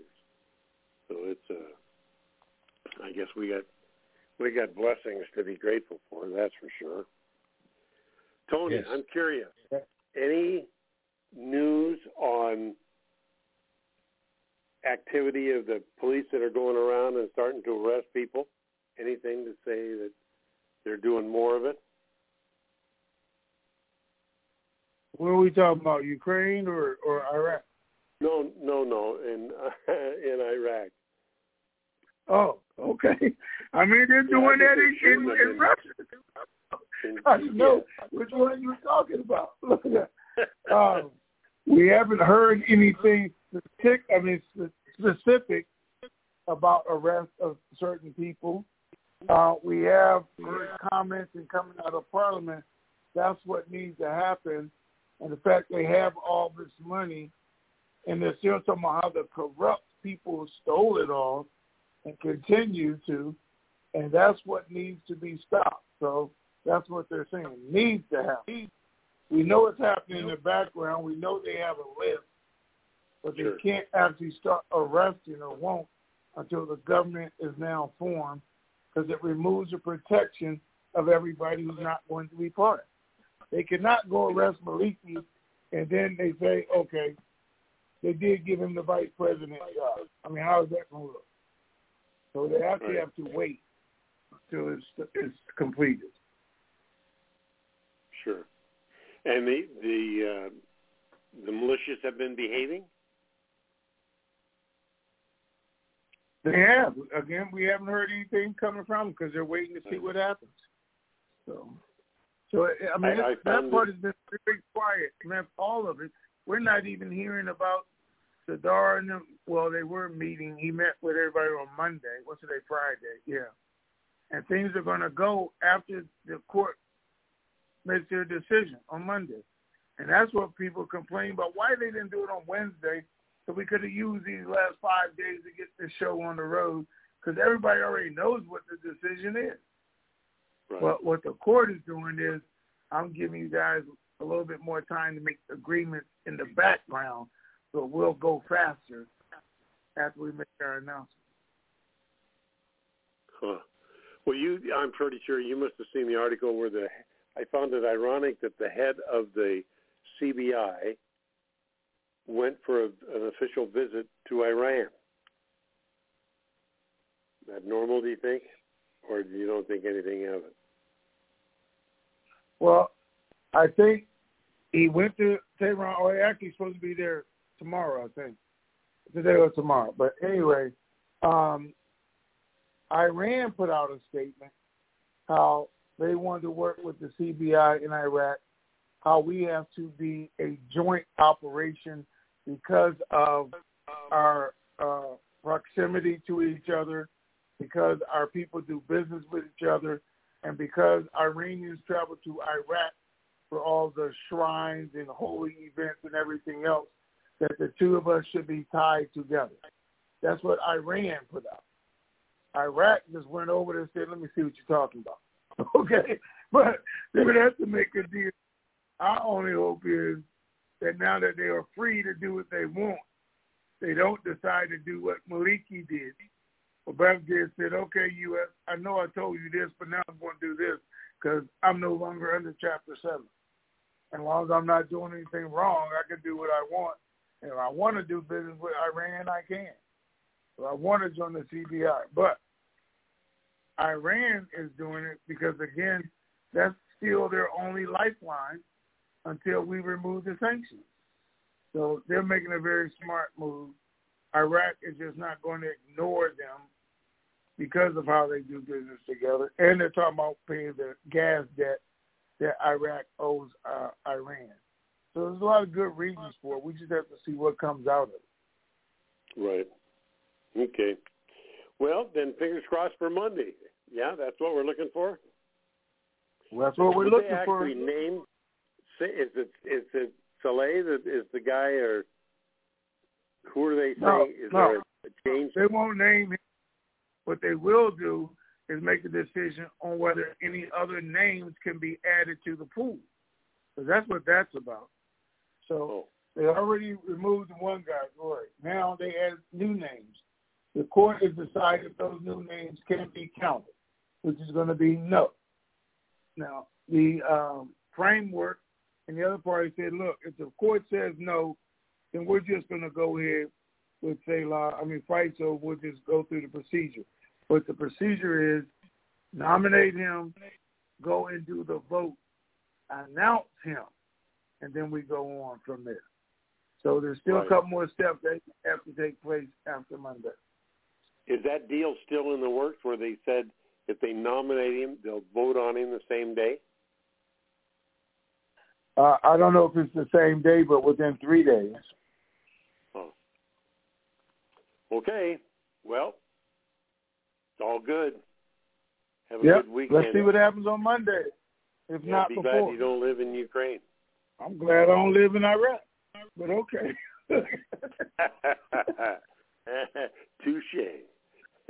So it's uh, I guess we got we got blessings to be grateful for. That's for sure. Tony, Yes. I'm curious. Any news on activity of the police that are going around and starting to arrest people? Anything to say that they're doing more of it? What are we talking about? Ukraine or, or Iraq? No, no, no. In (laughs) in Iraq. Oh, okay. I mean, they're doing I that think in, in, in Russia. In- (laughs) I didn't know which one you were talking about. (laughs) Look at that. Um, we haven't heard anything specific, I mean, specific about arrest of certain people. Uh, we have heard comments and coming out of Parliament. That's what needs to happen. And the fact they have all this money, and they're still talking about how the corrupt people stole it all. and continue to, and that's what needs to be stopped. So that's what they're saying. Needs to happen. We know it's happening in the background. We know they have a list, but they Sure. can't actually start arresting or won't until the government is now formed because it removes the protection of everybody who's not going to be part. They cannot go arrest Maliki and then they say, okay, they did give him the vice president job. I mean, how is that going to look? So they actually have to wait until it's, it's completed. Sure. And the the uh, the militias have been behaving. They have. Again, we haven't heard anything coming from them because they're waiting to see what happens. So, so I mean, I- I that part it- has been very quiet. Man, all of it. We're not even hearing about Sadr and them. Well, they were meeting. He met with everybody on Monday. What's today? Friday. Yeah. And things are going to go after the court makes their decision on Monday. And that's what people complain about. Why they didn't do it on Wednesday? So we could have used these last five days to get the show on the road because everybody already knows what the decision is. Right. But what the court is doing is, I'm giving you guys a little bit more time to make agreements in the background, so we'll go faster after we make our announcement. Huh. Well, you, I'm pretty sure you must have seen the article where the, I found it ironic that the head of the CBI went for a, an official visit to Iran. That normal, do you think? Or you don't think anything of it? Well, I think he went to Tehran, or he actually supposed to be there tomorrow, I think. Today or tomorrow. But anyway, um, Iran put out a statement how they wanted to work with the CBI in Iraq, how we have to be a joint operation because of our uh, proximity to each other, because our people do business with each other, and because Iranians travel to Iraq for all the shrines and holy events and everything else, that the two of us should be tied together. That's what Iran put out. Iraq just went over there and said, let me see what you're talking about. (laughs) Okay? But going to have to make a deal. Our only hope is that now that they are free to do what they want, they don't decide to do what Maliki did. Obamacare said, okay, U.S., I know I told you this, but now I'm going to do this because I'm no longer under Chapter 7. As long as I'm not doing anything wrong, I can do what I want. If I want to do business with Iran, I can. So I want to join the CBI. But Iran is doing it because, again, that's still their only lifeline until we remove the sanctions. So they're making a very smart move. Iraq is just not going to ignore them because of how they do business together. And they're talking about paying the gas debt that Iraq owes uh, Iran. So there's a lot of good reasons for it. We just have to see what comes out of it. Right. Okay. Well, then fingers crossed for Monday. Yeah, that's what we're looking for. Well, that's what we're Would looking they for. actually name? Say, is it is it Saleh that is the guy, or who are they saying? No, is no. there a change? They won't name him. What they will do is make a decision on whether any other names can be added to the pool. Because that's what that's about. So they already removed one guy, Roy. Now they add new names. The court has decided those new names can be counted, which is going to be no. Now, the um, framework and the other party said, look, if the court says no, then we're just going to go ahead with Saleh, I mean, fight, so we'll just go through the procedure. But the procedure is nominate him, go and do the vote, announce him, and then we go on from there. So there's still Right. a couple more steps that have to take place after Monday. is that deal still in the works? Where they said if they nominate him, they'll vote on him the same day? Uh, I don't know if it's the same day, but within three days. Oh. Okay. Well, it's all good. Have a Yep. good weekend. Let's see what happens on Monday. If Yeah, not be before. glad you don't live in Ukraine. I'm glad I don't live in Iraq. But okay. (laughs) Touche.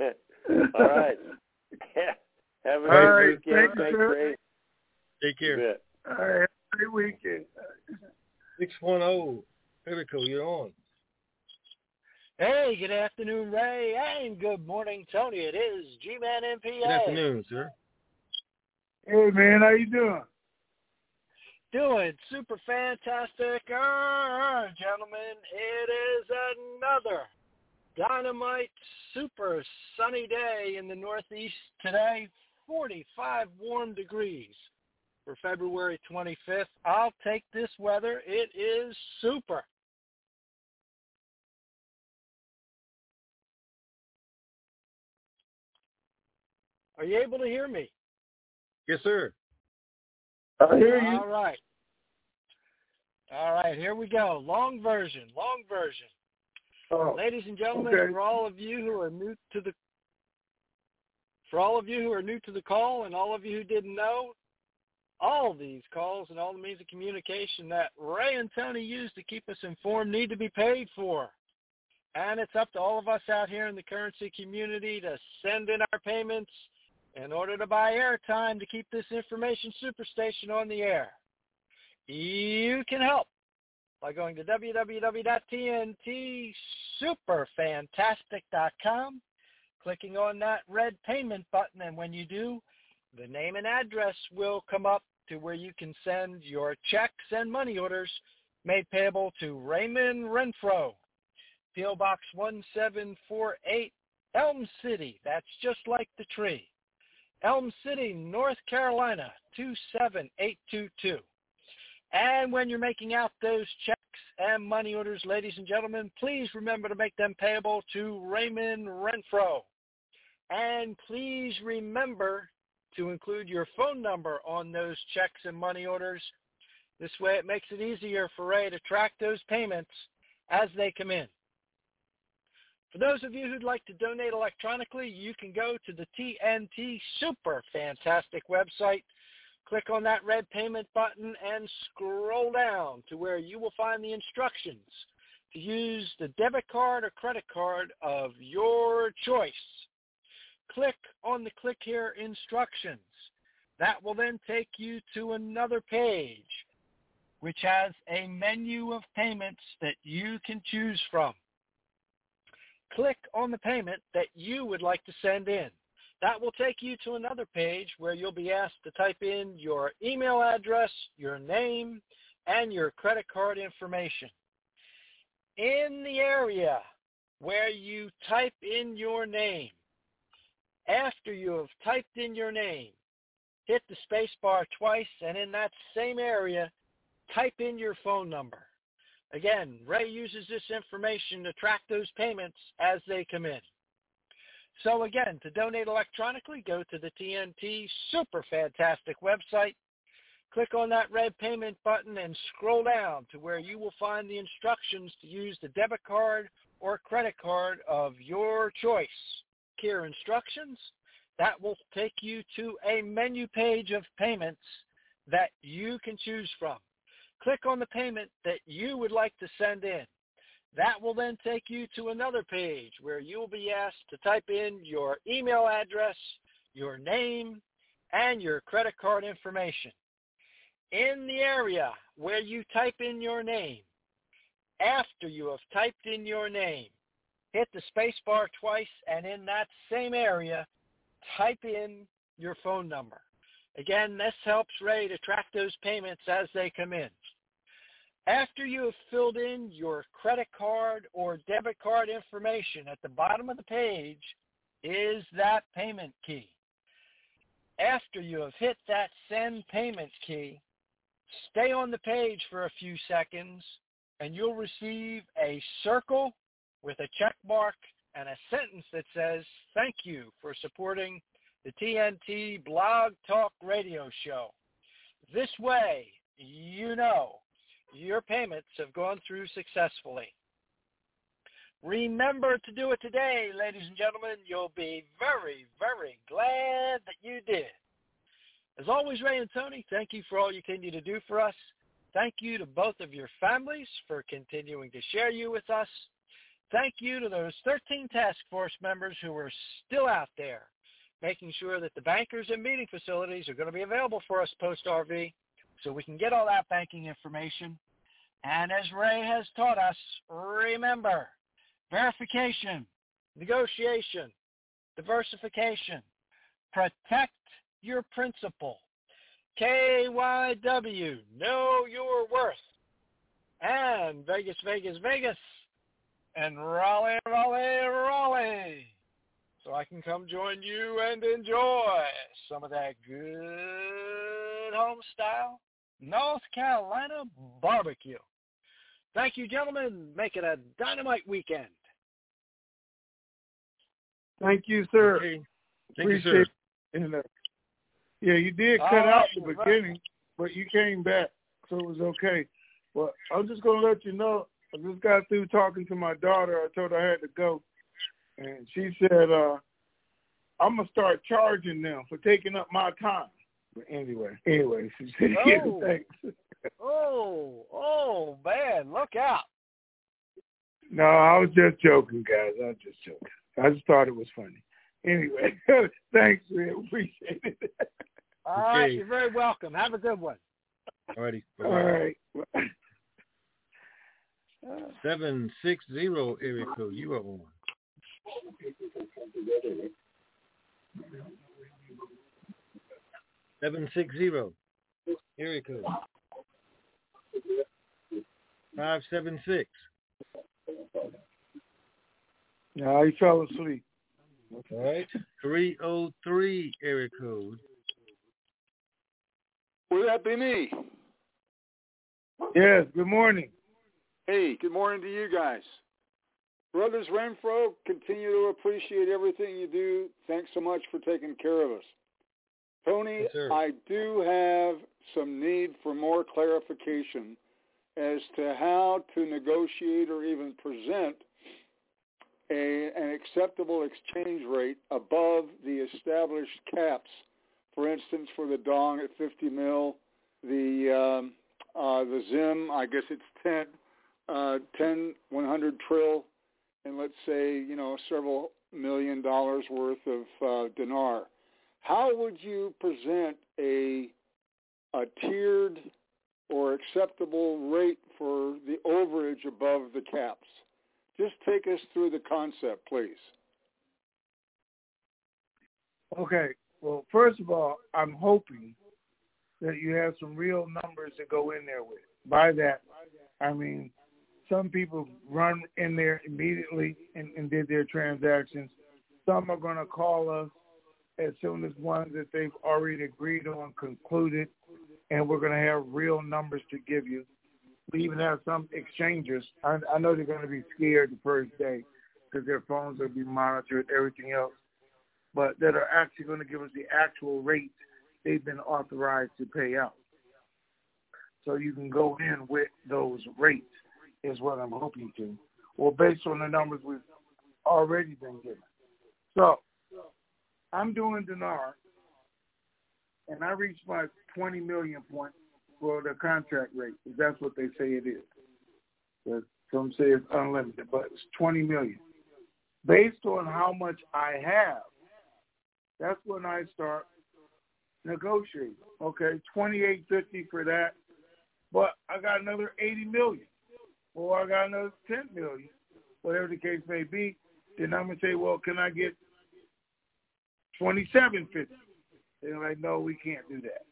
(laughs) All right. (laughs) Have a All great right. weekend. Thank you, Thanks, sir. Ray. Take care. You. All right. Have a great weekend. Six one oh. zero. Erico, you're on. Hey, good afternoon, Ray, and good morning, Tony. It is G-Man MPA. Good afternoon, sir. Hey man, how you doing? Doing super fantastic, uh, gentlemen. It is another dynamite, super sunny day in the Northeast today. 45 warm degrees for February 25th. I'll take this weather. It is super. Are you able to hear me? Yes, sir. I hear you. All right. All right, here we go. Long version, long version. Oh, Ladies and gentlemen, okay. for all of you who are new to the for all of you who are new to the call and all of you who didn't know, all these calls and all the means of communication that Ray and Tony use to keep us informed need to be paid for. And it's up to all of us out here in the currency community to send in our payments in order to buy airtime to keep this information superstation on the air. You can help by going to www.tntsuperfantastic.com, clicking on that red payment button, and when you do, the name and address will come up to where you can send your checks and money orders made payable to Raymond Renfro, P.O. Box 1748, Elm City. That's just like the tree. Elm City, North Carolina, 27822. And when you're making out those checks and money orders, ladies and gentlemen, please remember to make them payable to Raymond Renfro. And please remember to include your phone number on those checks and money orders. This way it makes it easier for Ray to track those payments as they come in. For those of you who'd like to donate electronically, you can go to the TNT Super Fantastic website, click on that red payment button, and scroll down to where you will find the instructions to use the debit card or credit card of your choice. Click on the click here instructions. That will then take you to another page which has a menu of payments that you can choose from click on the payment that you would like to send in. That will take you to another page where you'll be asked to type in your email address, your name, and your credit card information. In the area where you type in your name, after you have typed in your name, hit the space bar twice and in that same area, type in your phone number. Again, Ray uses this information to track those payments as they come in. So again, to donate electronically, go to the TNT Super Fantastic website, click on that red payment button and scroll down to where you will find the instructions to use the debit card or credit card of your choice. Here instructions, that will take you to a menu page of payments that you can choose from click on the payment that you would like to send in. That will then take you to another page where you will be asked to type in your email address, your name, and your credit card information. In the area where you type in your name, after you have typed in your name, hit the space bar twice and in that same area, type in your phone number. Again, this helps Ray to track those payments as they come in. After you have filled in your credit card or debit card information, at the bottom of the page is that payment key. After you have hit that send payment key, stay on the page for a few seconds and you'll receive a circle with a check mark and a sentence that says, thank you for supporting the TNT Blog Talk Radio Show. This way, you know your payments have gone through successfully. Remember to do it today, ladies and gentlemen. You'll be very, very glad that you did. As always, Ray and Tony, thank you for all you continue to do for us. Thank you to both of your families for continuing to share you with us. thank you to those 13 task force members who are still out there making sure that the bankers and meeting facilities are going to be available for us post RV so we can get all that banking information. And as Ray has taught us, remember, verification, negotiation, diversification, protect your principal. KYW, know your worth. And Vegas, Vegas, Vegas. And Raleigh, Raleigh, Raleigh. So I can come join you and enjoy some of that good home style North Carolina barbecue. Thank you, gentlemen. Make it a dynamite weekend. Thank you, sir. Okay. Thank Appreciate you, sir. it. And, uh, yeah, you did cut right, out the you're right. beginning, but you came back, so it was okay. But I'm just gonna let you know. I just got through talking to my daughter. I told her I had to go, and she said, uh, "I'm gonna start charging them for taking up my time." But anyway, anyway, (laughs) she said, "Yeah, Oh. thanks." Oh, oh, man, look out. No, I was just joking, guys. I was just joking. I just thought it was funny. Anyway, (laughs) thanks, man. Appreciate it. All right, Okay. you're very welcome. Have a good one. Alrighty. All right. Seven six zero area code. You are on. (laughs) Seven six zero area code. Five seven six. No, he fell asleep. All right. Three oh three area code. Would that be me? Yes. Good morning. Hey, good morning to you guys. Brothers Renfro, continue to appreciate everything you do. Thanks so much for taking care of us. Tony, Yes. I do have some need for more clarification as to how to negotiate or even present a, an acceptable exchange rate above the established caps. For instance, for the Dong at 50 mil, the um, uh, the Zim, I guess it's 10, uh, 10, 100 trill, and let's say you know several million dollars worth of uh, dinar. How would you present a a tiered or acceptable rate for the overage above the caps? Just take us through the concept, please. Okay. Well, first of all, I'm hoping that you have some real numbers to go in there with. By that, I mean some people run in there immediately and, and did their transactions. Some are going to call us as soon as ones that they've already agreed on concluded, and we're going to have real numbers to give you. We even have some exchangers. I, I know they're going to be scared the first day because their phones will be monitored, everything else, but that are actually going to give us the actual rates they've been authorized to pay out. So you can go in with those rates is what I'm hoping to, or based on the numbers we've already been given. So I'm doing dinar, and I reached my 20 million point for the contract rate. If that's what they say it is. Some say it's unlimited, but it's 20 million. Based on how much I have, that's when I start negotiating. Okay, 28.50 for that, but I got another 80 million, or I got another 10 million, whatever the case may be. Then I'm gonna say, well, can I get 27.50? They're like, no, we can't do that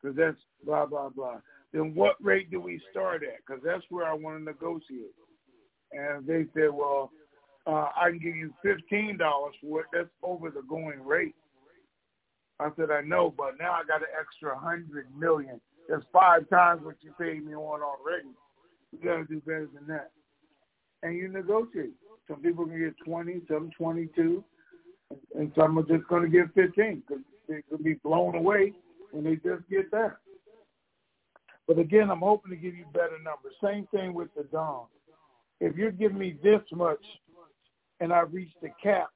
because that's blah blah blah. Then what rate do we start at? Because that's where I want to negotiate. And they said, well, uh, I can give you fifteen dollars for it. That's over the going rate. I said, I know, but now I got an extra hundred million. That's five times what you paid me on already. You got to do better than that. And you negotiate. Some people can get twenty, some twenty-two, and some are just going to get fifteen because they could be blown away when they just get that. But again, I'm hoping to give you better numbers. Same thing with the Don. If you're giving me this much and I reach the cap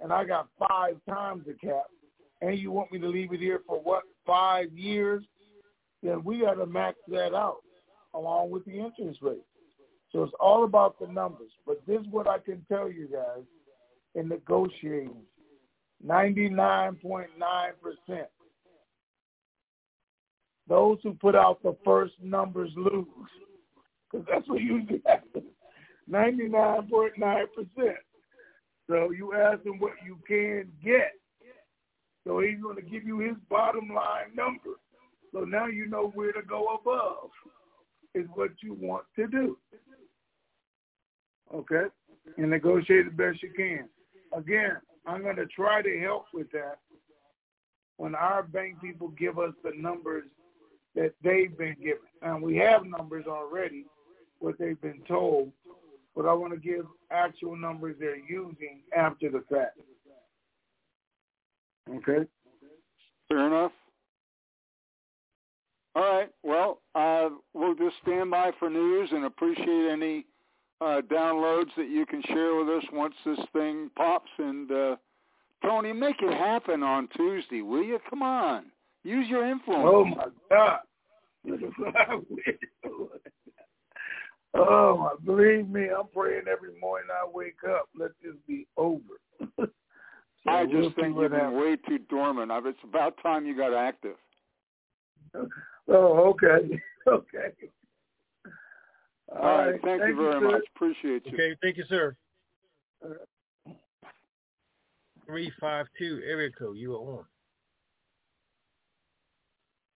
and I got five times the cap and you want me to leave it here for what, five years, then we got to max that out along with the interest rate. So it's all about the numbers. But this is what I can tell you guys in negotiating. 99.9%. Those who put out the first numbers lose. Because that's what usually happens. 99.9%. So you ask him what you can get. So he's going to give you his bottom line number. So now you know where to go above is what you want to do. Okay? And negotiate the best you can. Again, I'm going to try to help with that when our bank people give us the numbers that they've been given. And we have numbers already, what they've been told, but I want to give actual numbers they're using after the fact. Okay? Fair enough. All right. Well, uh, we'll just stand by for news and appreciate any uh, downloads that you can share with us once this thing pops. And uh, Tony, make it happen on Tuesday, will you? Come on, use your influence. Oh my God! (laughs) oh, believe me, I'm praying every morning I wake up. Let this be over. (laughs) so I just we'll think you've been way too dormant. It's about time you got active. (laughs) Oh, okay, okay. All, All right. Thank, thank, you very you, much. Appreciate you. Okay. Thank you, sir. Three five two area code. You are on.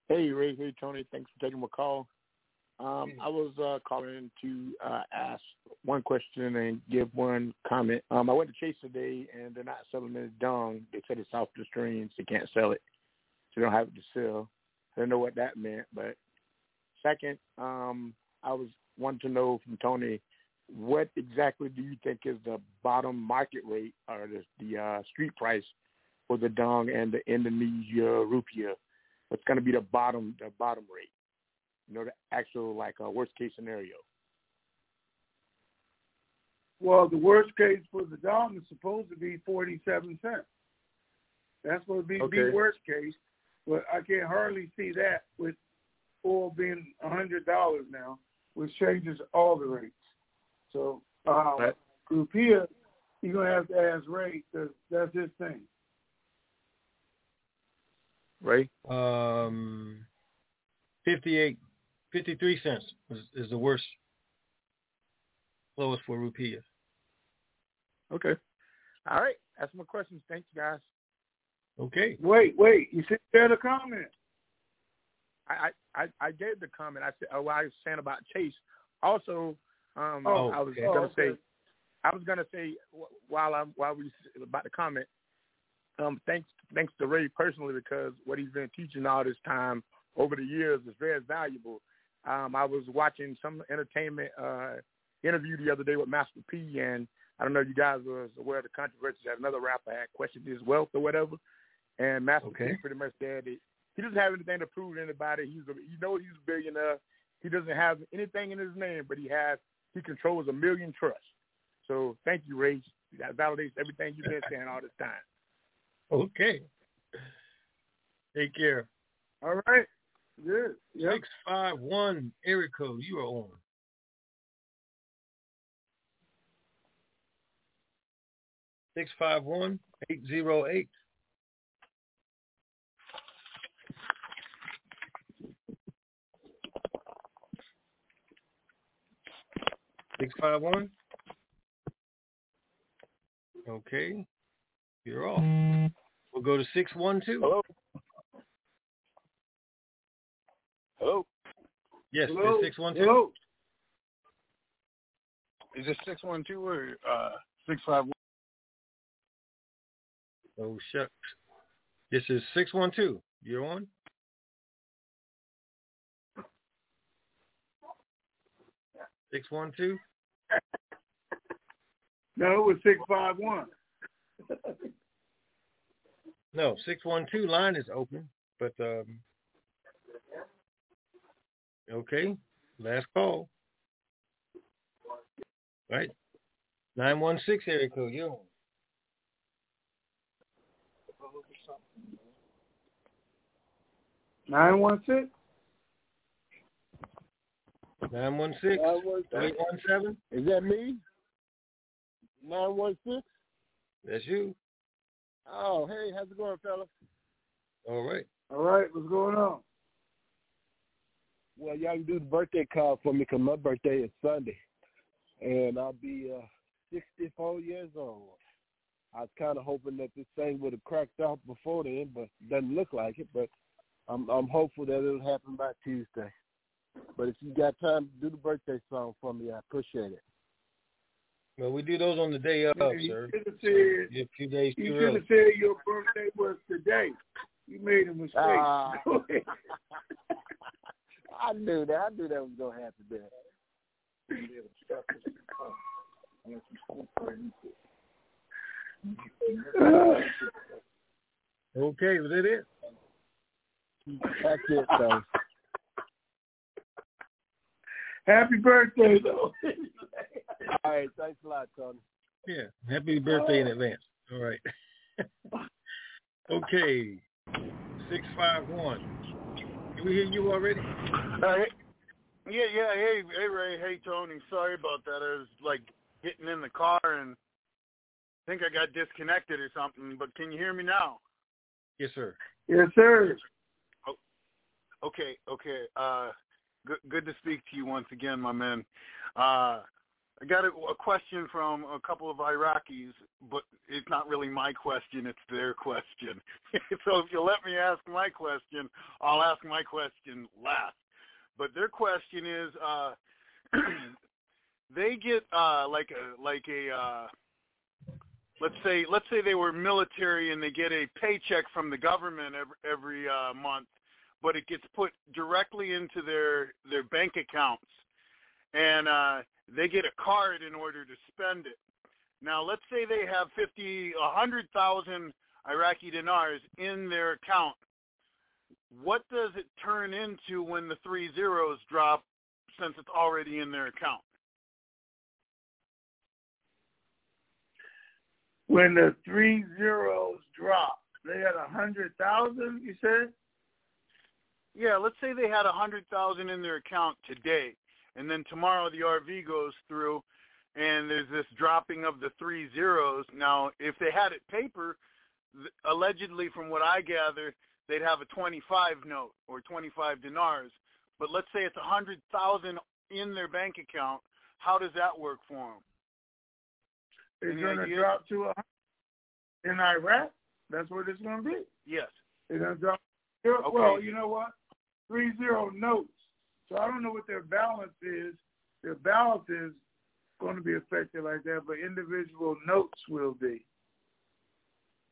Hey, Ray. Hey, Tony. Thanks for taking my call. Um, I was uh, calling to uh, ask one question and give one comment. Um, I went to Chase today, and they're not selling it dong. They said it's off the streams. They can't sell it. So they don't have it to sell. I don't know what that meant. But second, um, I was wanting to know from Tony, what exactly do you think is the bottom market rate or the, the uh, street price for the dong and the Indonesia rupiah? What's going to be the bottom the bottom rate? You know, the actual like uh, worst case scenario. Well, the worst case for the dong is supposed to be forty-seven cents. That's supposed to be okay. the worst case, but I can hardly see that with oil being a hundred dollars now, which changes all the rates. So, um, right. rupiah, you're gonna have to ask Ray because that's his thing. Ray? Um, 58, 53 cents is, is the worst, lowest for rupiah. Okay. All right. That's my questions. Thanks, guys. Okay. Wait, wait. You said you had a comment. I, I, I gave the comment. I said, oh, I was saying about Chase. Also, um, oh, I was okay. gonna oh, okay. say, I was gonna say while I'm while we about the comment. Um, thanks thanks to Ray personally because what he's been teaching all this time over the years is very valuable. Um, I was watching some entertainment uh, interview the other day with Master P, and I don't know if you guys was aware of the controversy that another rapper had questioned his wealth or whatever, and Master okay. P pretty much said that he doesn't have anything to prove to anybody. He's a, you know he's a billionaire. He doesn't have anything in his name, but he has he controls a million trusts. So thank you, Ray. That validates everything you've been saying all this time. Okay. Take care. All right. Good. Yep. Six five one Erico. You are on. Six five one eight zero eight. Six five one. Okay. You're off. We'll go to six one two. Hello. Hello. Yes, Hello. six one two. Hello. Is it six one two or uh six five one? Oh shucks. This is six one two. You're on. Six one two. No, it was six five one. (laughs) No, six one two line is open, but um. Okay, last call. Right, nine one six area code. You. Nine one six. Nine one six eight one seven. Is that me? Nine one six. That's you. Oh, hey, how's it going, fella? All right. All right, what's going on? Well, y'all can do the birthday card for me because my birthday is Sunday, and I'll be uh, 64 years old. I was kind of hoping that this thing would have cracked off before then, but doesn't look like it. But I'm I'm hopeful that it'll happen by Tuesday. But if you got time to do the birthday song for me, I appreciate it. Well, we do those on the day of, Yeah, you sir. should have said you're a few days you should have said your birthday was today. You made a mistake. Ah. (laughs) Go ahead. I knew that. I knew that was gonna happen there. Okay, was that it? That's it, though. Happy birthday, though. (laughs) All right, thanks a lot, Tony. Yeah. Happy birthday in advance. All right. (laughs) okay. Six five one. Can we hear you already? Hey, yeah, yeah. Hey, hey, Ray. Hey, Tony. Sorry about that. I was like getting in the car and I think I got disconnected or something. But can you hear me now? Yes, sir. yes, sir. Oh, Okay, okay. Uh, good, good to speak to you once again, my man. Uh, I got a, a question from a couple of Iraqis, but it's not really my question; it's their question. (laughs) so if you let me ask my question, I'll ask my question last. But their question is, uh, (clears throat) they get uh, like a like a uh, let's say let's say they were military and they get a paycheck from the government every, every uh, month, but it gets put directly into their their bank accounts, and uh, they get a card in order to spend it. Now, let's say they have fifty, a hundred thousand Iraqi dinars in their account. What does it turn into when the three zeros drop, since it's already in their account? When the three zeros drop, they had a hundred thousand. You said? Yeah, let's say they had a hundred thousand in their account today, and then tomorrow the RV goes through, and there's this dropping of the three zeros. Now, if they had it paper, th- allegedly, from what I gather, they'd have a 25 note or 25 dinars. But let's say it's a hundred thousand in their bank account. How does that work for them? It's going to drop to a in Iraq. That's what it's going to be. Yes. It's going to drop. Okay. Well, you know what? Three zero notes. So I don't know what their balance is. Their balance is going to be affected like that, but individual notes will be.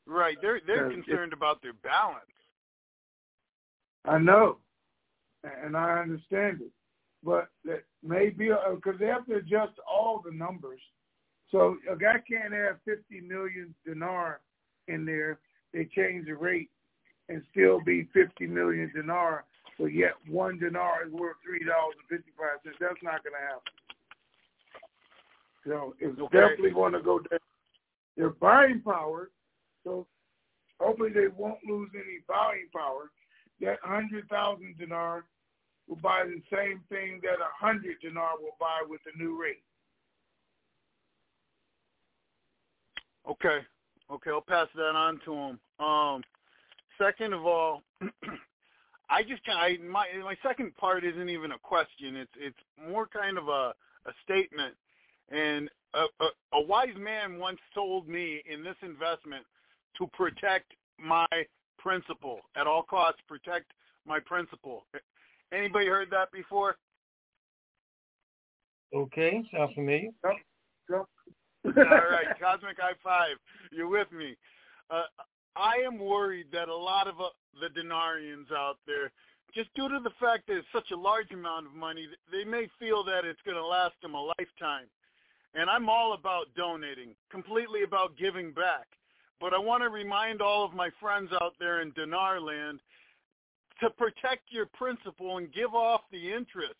Right. They're they're Yeah, it- concerned about their balance. I know, and I understand it, but that may be uh, because they have to adjust all the numbers. So a guy can't have 50 million dinar in there. They change the rate and still be 50 million dinar, but yet one dinar is worth three dollars and 55 cents. That's not going to happen. So it's Okay. definitely going to go down. Their buying power, so hopefully they won't lose any buying power. That 100,000 dinar will buy the same thing that a 100 dinar will buy with the new rate. Okay. Okay, I'll pass that on to him. Um, second of all, (clears throat) I just I my my second part isn't even a question. It's it's more kind of a a statement. And a, a, a wise man once told me in this investment to protect my principal at all costs. Protect my principal. Anybody heard that before? Okay, sounds familiar. All right, cosmic high five. You're with me. Uh, I am worried that a lot of uh, the dinarians out there, just due to the fact that it's such a large amount of money, they may feel that it's going to last them a lifetime. And I'm all about donating, completely about giving back. But I want to remind all of my friends out there in dinar land to protect your principal and give off the interest.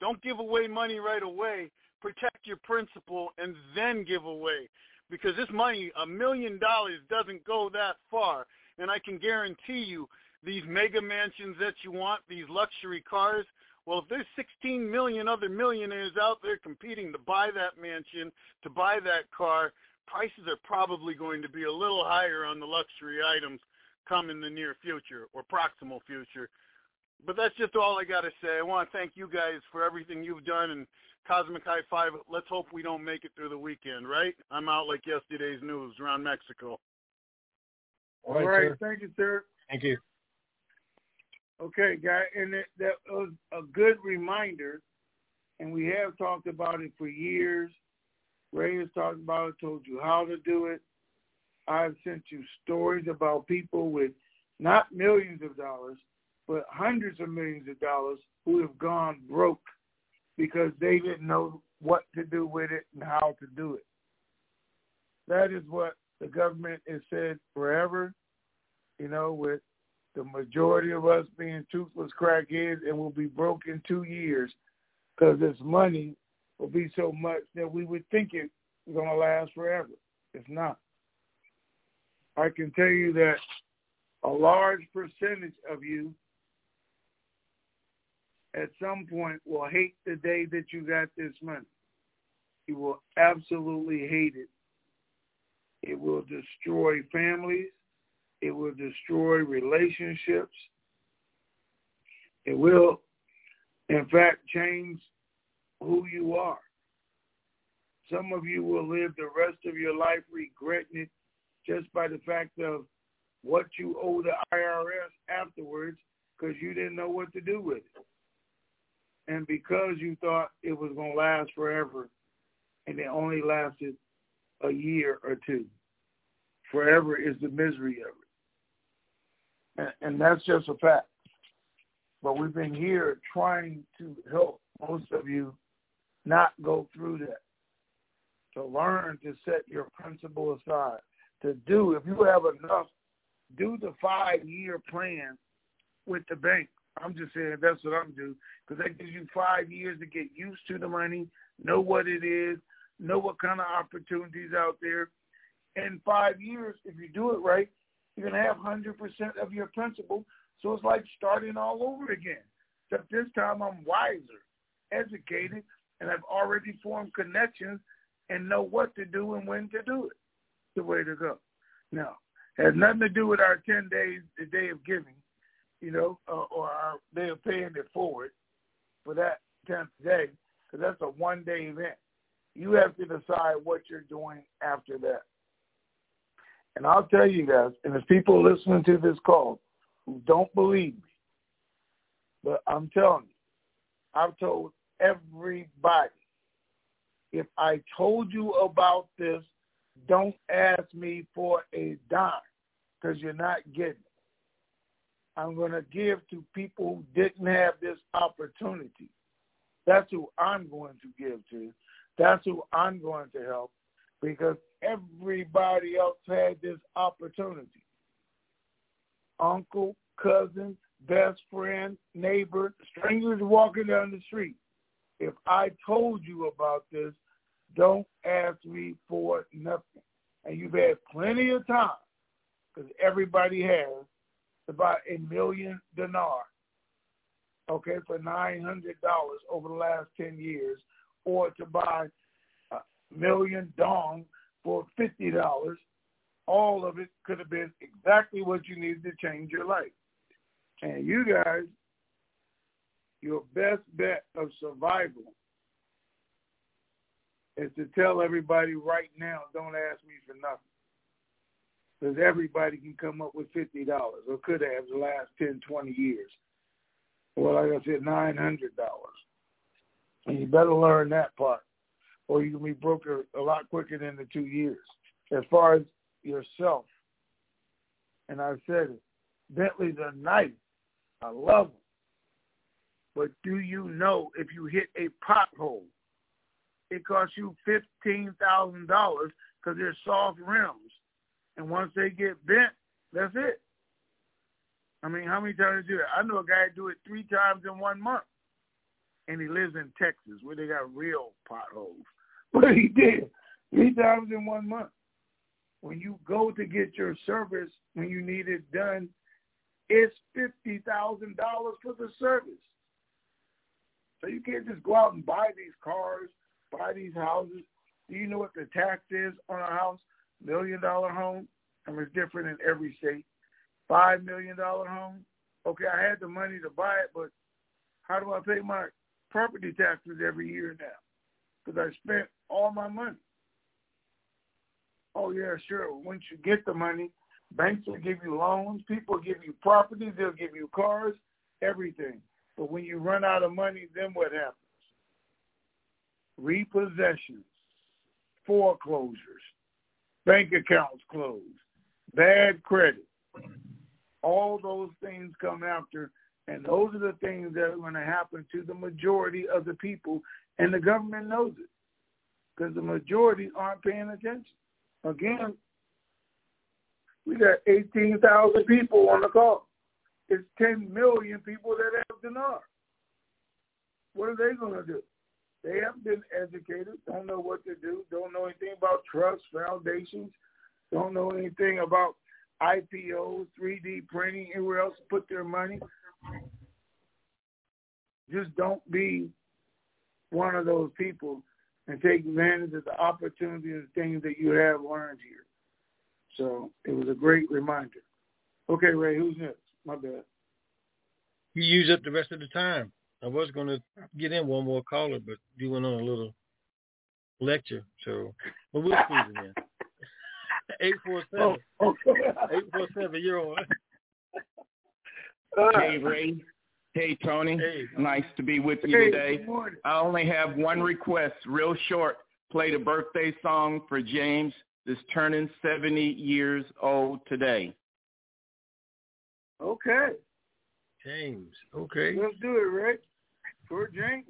Don't give away money right away. Protect your principal and then give away. Because this money, a million dollars, doesn't go that far. And I can guarantee you, these mega mansions that you want, these luxury cars, Well, if there's 16 million other millionaires out there competing to buy that mansion, to buy that car, prices are probably going to be a little higher on the luxury items come in the near future or proximal future. But that's just all I got to say. I want to thank you guys for everything you've done and Cosmic High Five. Let's hope we don't make it through the weekend, right? I'm out like yesterday's news around Mexico. All right. All right. Thank you, sir. Thank you. Okay, guy, and it, that was a good reminder, and we have talked about it for years. Ray has talked about it, told you how to do it. I've sent you stories about people with not millions of dollars, but hundreds of millions of dollars who have gone broke because they didn't know what to do with it and how to do it. That is what the government has said forever, you know, with the majority of us being toothless crackheads and will be broke in two years because this money will be so much that we would think it's going to last forever. It's not. I can tell you that a large percentage of you at some point will hate the day that you got this money. You will absolutely hate it. It will destroy families. It will destroy relationships. It will, in fact, change who you are. Some of you will live the rest of your life regretting it just by the fact of what you owe the IRS afterwards because you didn't know what to do with it. And because you thought it was going to last forever and it only lasted a year or two. Forever is the misery of it. And, and that's just a fact. But we've been here trying to help most of you not go through that. To learn to set your principle aside. To do, if you have enough, do the five year plan with the bank. I'm just saying that's what I'm doing because that gives you five years to get used to the money, know what it is, know what kind of opportunities out there. In five years, if you do it right, you're going to have 100% of your principal. So it's like starting all over again. Except this time I'm wiser, educated, and I've already formed connections and know what to do and when to do it. The way to go. Now, has nothing to do with our 10 days, the day of giving, you know, uh, or day of paying it forward for that 10th day, because that's a one-day event. You have to decide what you're doing after that. And I'll tell you guys, and there's people listening to this call who don't believe me, but I'm telling you, I've told everybody, if I told you about this, don't ask me for a dime because you're not getting it. I'm going to give to people who didn't have this opportunity. That's who I'm going to give to. That's who I'm going to help because everybody else had this opportunity. Uncle, cousin, best friend, neighbor, strangers walking down the street. If I told you about this, don't ask me for nothing. And you've had plenty of time because everybody has about a million dinar, okay, for $900 over the last 10 years, or to buy a million dong for $50. All of it could have been exactly what you needed to change your life. And you guys, your best bet of survival is to tell everybody right now, don't ask me for nothing because everybody can come up with fifty dollars or could have the last ten, twenty years. Well, like I said, nine hundred dollars, and you better learn that part, or you can be broke a, a lot quicker than the two years. As far as yourself, and I said it, Bentley's are nice. I love them. But do you know if you hit a pothole, it costs you fifteen thousand dollars because they're soft rims and once they get bent, that's it. I mean, how many times do that? I know a guy do it three times in one month, and he lives in Texas where they got real potholes. (laughs) But he did three times in one month. When you go to get your service when you need it done, it's fifty thousand dollars for the service. So you can't just go out and buy these cars, buy these houses. Do you know what the tax is on a house? Million dollar home? I it's different in every state. Five million dollar home? Okay, I had the money to buy it, but how do I pay my property taxes every year now? Because I spent all my money. Oh yeah, sure. Once you get the money, banks will give you loans, people give you properties, they'll give you cars, everything. But when you run out of money, then what happens? Repossessions, foreclosures, bank accounts closed, bad credit. All those things come after, and those are the things that are going to happen to the majority of the people, and the government knows it because the majority aren't paying attention. Again, we got 18,000 people on the call. It's 10 million people that have dinar. What are they going to do? They haven't been educated, don't know what to do, don't know anything about trust, foundations, don't know anything about IPOs, 3D printing, anywhere else to put their money. Just don't be one of those people and take advantage of the opportunities and things that you have learned here. So it was a great reminder. Okay, Ray, who's next? My bad. You use up the rest of the time. I was going to get in one more caller, but you went on a little lecture, so but we'll squeeze it in. (laughs) Eight four seven. Oh, oh Eight four seven. You're on. Hey Ray. Hey Tony. Hey. Nice to be with you Hey, today. I only have one request, real short. Play the birthday song for James, that's turning 70 years old today. Okay, James. Okay. let's do it, Ray. For James.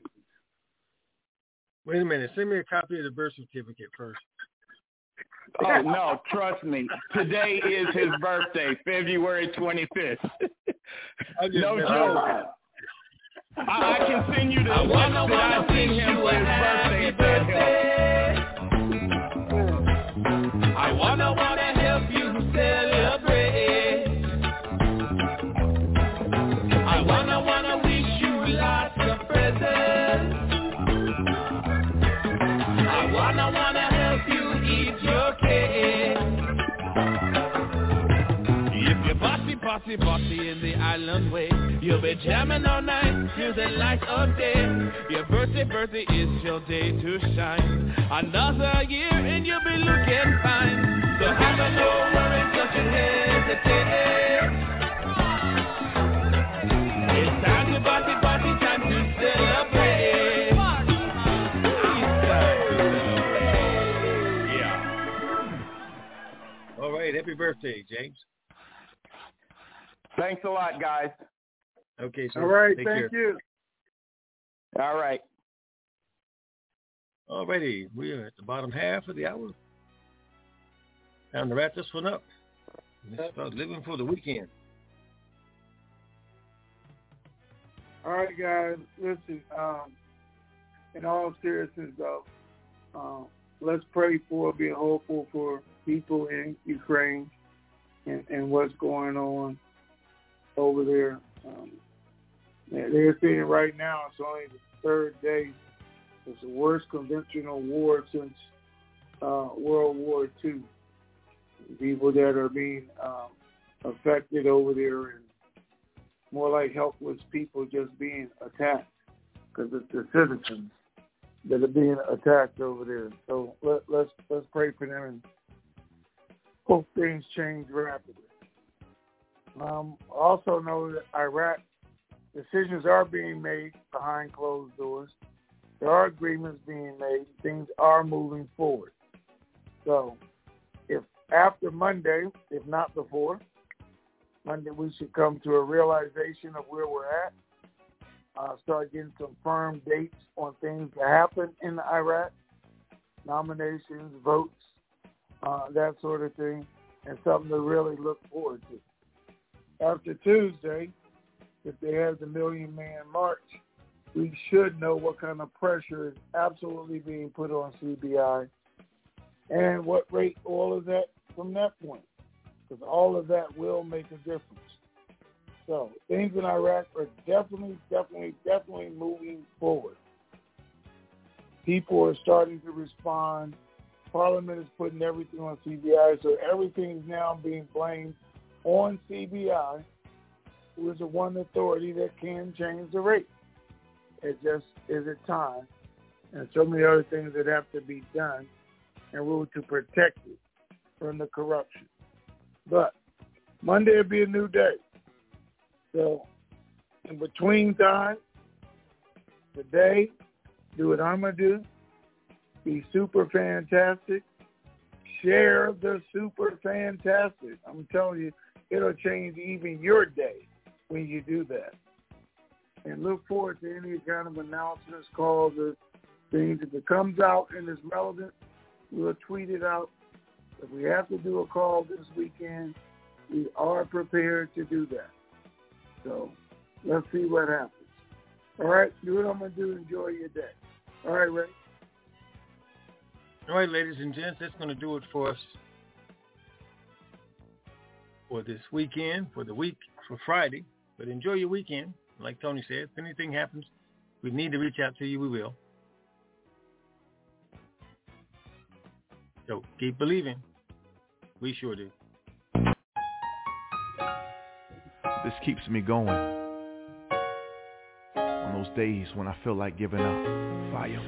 Wait a minute. Send me a copy of the birth certificate first. Oh (laughs) no, trust me. Today is his birthday, February 25th. No joke. I, I can send you the I link wanna, that I wanna sent him for his birthday. happy if that helps. birthday. I wanna, bossy, bossy in the island way, you'll be jamming all night till the light of day. Your birthday, birthday is your day to shine. Another year and you'll be looking fine. So have a no worries, don't you hesitate. It's time to party, party, time to celebrate. Time to celebrate. Yeah. All right. Happy birthday, James. Thanks a lot, guys. Okay, sir. All right, Take thank care. you. All right. All righty. We are at the bottom half of the hour. Time to wrap this one up. It's about living for the weekend. All right, guys. Listen, um, in all seriousness, though, um, let's pray for, be hopeful for people in Ukraine and, and what's going on over there. Um, they're saying right now it's only the third day. It's the worst conventional war since uh, World War II. People that are being um, affected over there and more like helpless people just being attacked because it's the citizens that are being attacked over there. So let, let's let's pray for them and hope things change rapidly. Um, also know that Iraq decisions are being made behind closed doors. There are agreements being made. Things are moving forward. So if after Monday, if not before, Monday we should come to a realization of where we're at. Uh, start getting some firm dates on things that happen in Iraq, nominations, votes, uh, that sort of thing, and something to really look forward to. After Tuesday, if they have the Million Man March, we should know what kind of pressure is absolutely being put on CBI and what rate all of that from that point, because all of that will make a difference. So things in Iraq are definitely, definitely, definitely moving forward. People are starting to respond. Parliament is putting everything on CBI, so everything is now being blamed on CBI, who is the one authority that can change the rate. It just is a time, and so many other things that have to be done in order to protect it from the corruption. But Monday will be a new day. So in between time, today, do what I'm going to do. Be super fantastic. Share the super fantastic. I'm telling you, it'll change even your day when you do that. And look forward to any kind of announcements, calls, or things. If it comes out and is relevant, we'll tweet it out. If we have to do a call this weekend, we are prepared to do that. So let's see what happens. All right, do what I'm going to do. Enjoy your day. All right, Ray. All right, ladies and gents, that's going to do it for us for this weekend, for the week, for Friday. But enjoy your weekend. Like Tony said, if anything happens, we need to reach out to you, we will. So keep believing. We sure do. This keeps me going. On those days when I feel like giving up. Fire.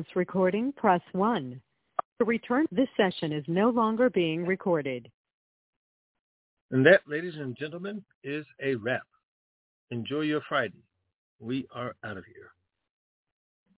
conference recording, press 1. To return, this session is no longer being recorded. And that, ladies and gentlemen, is a wrap. Enjoy your Friday. We are out of here.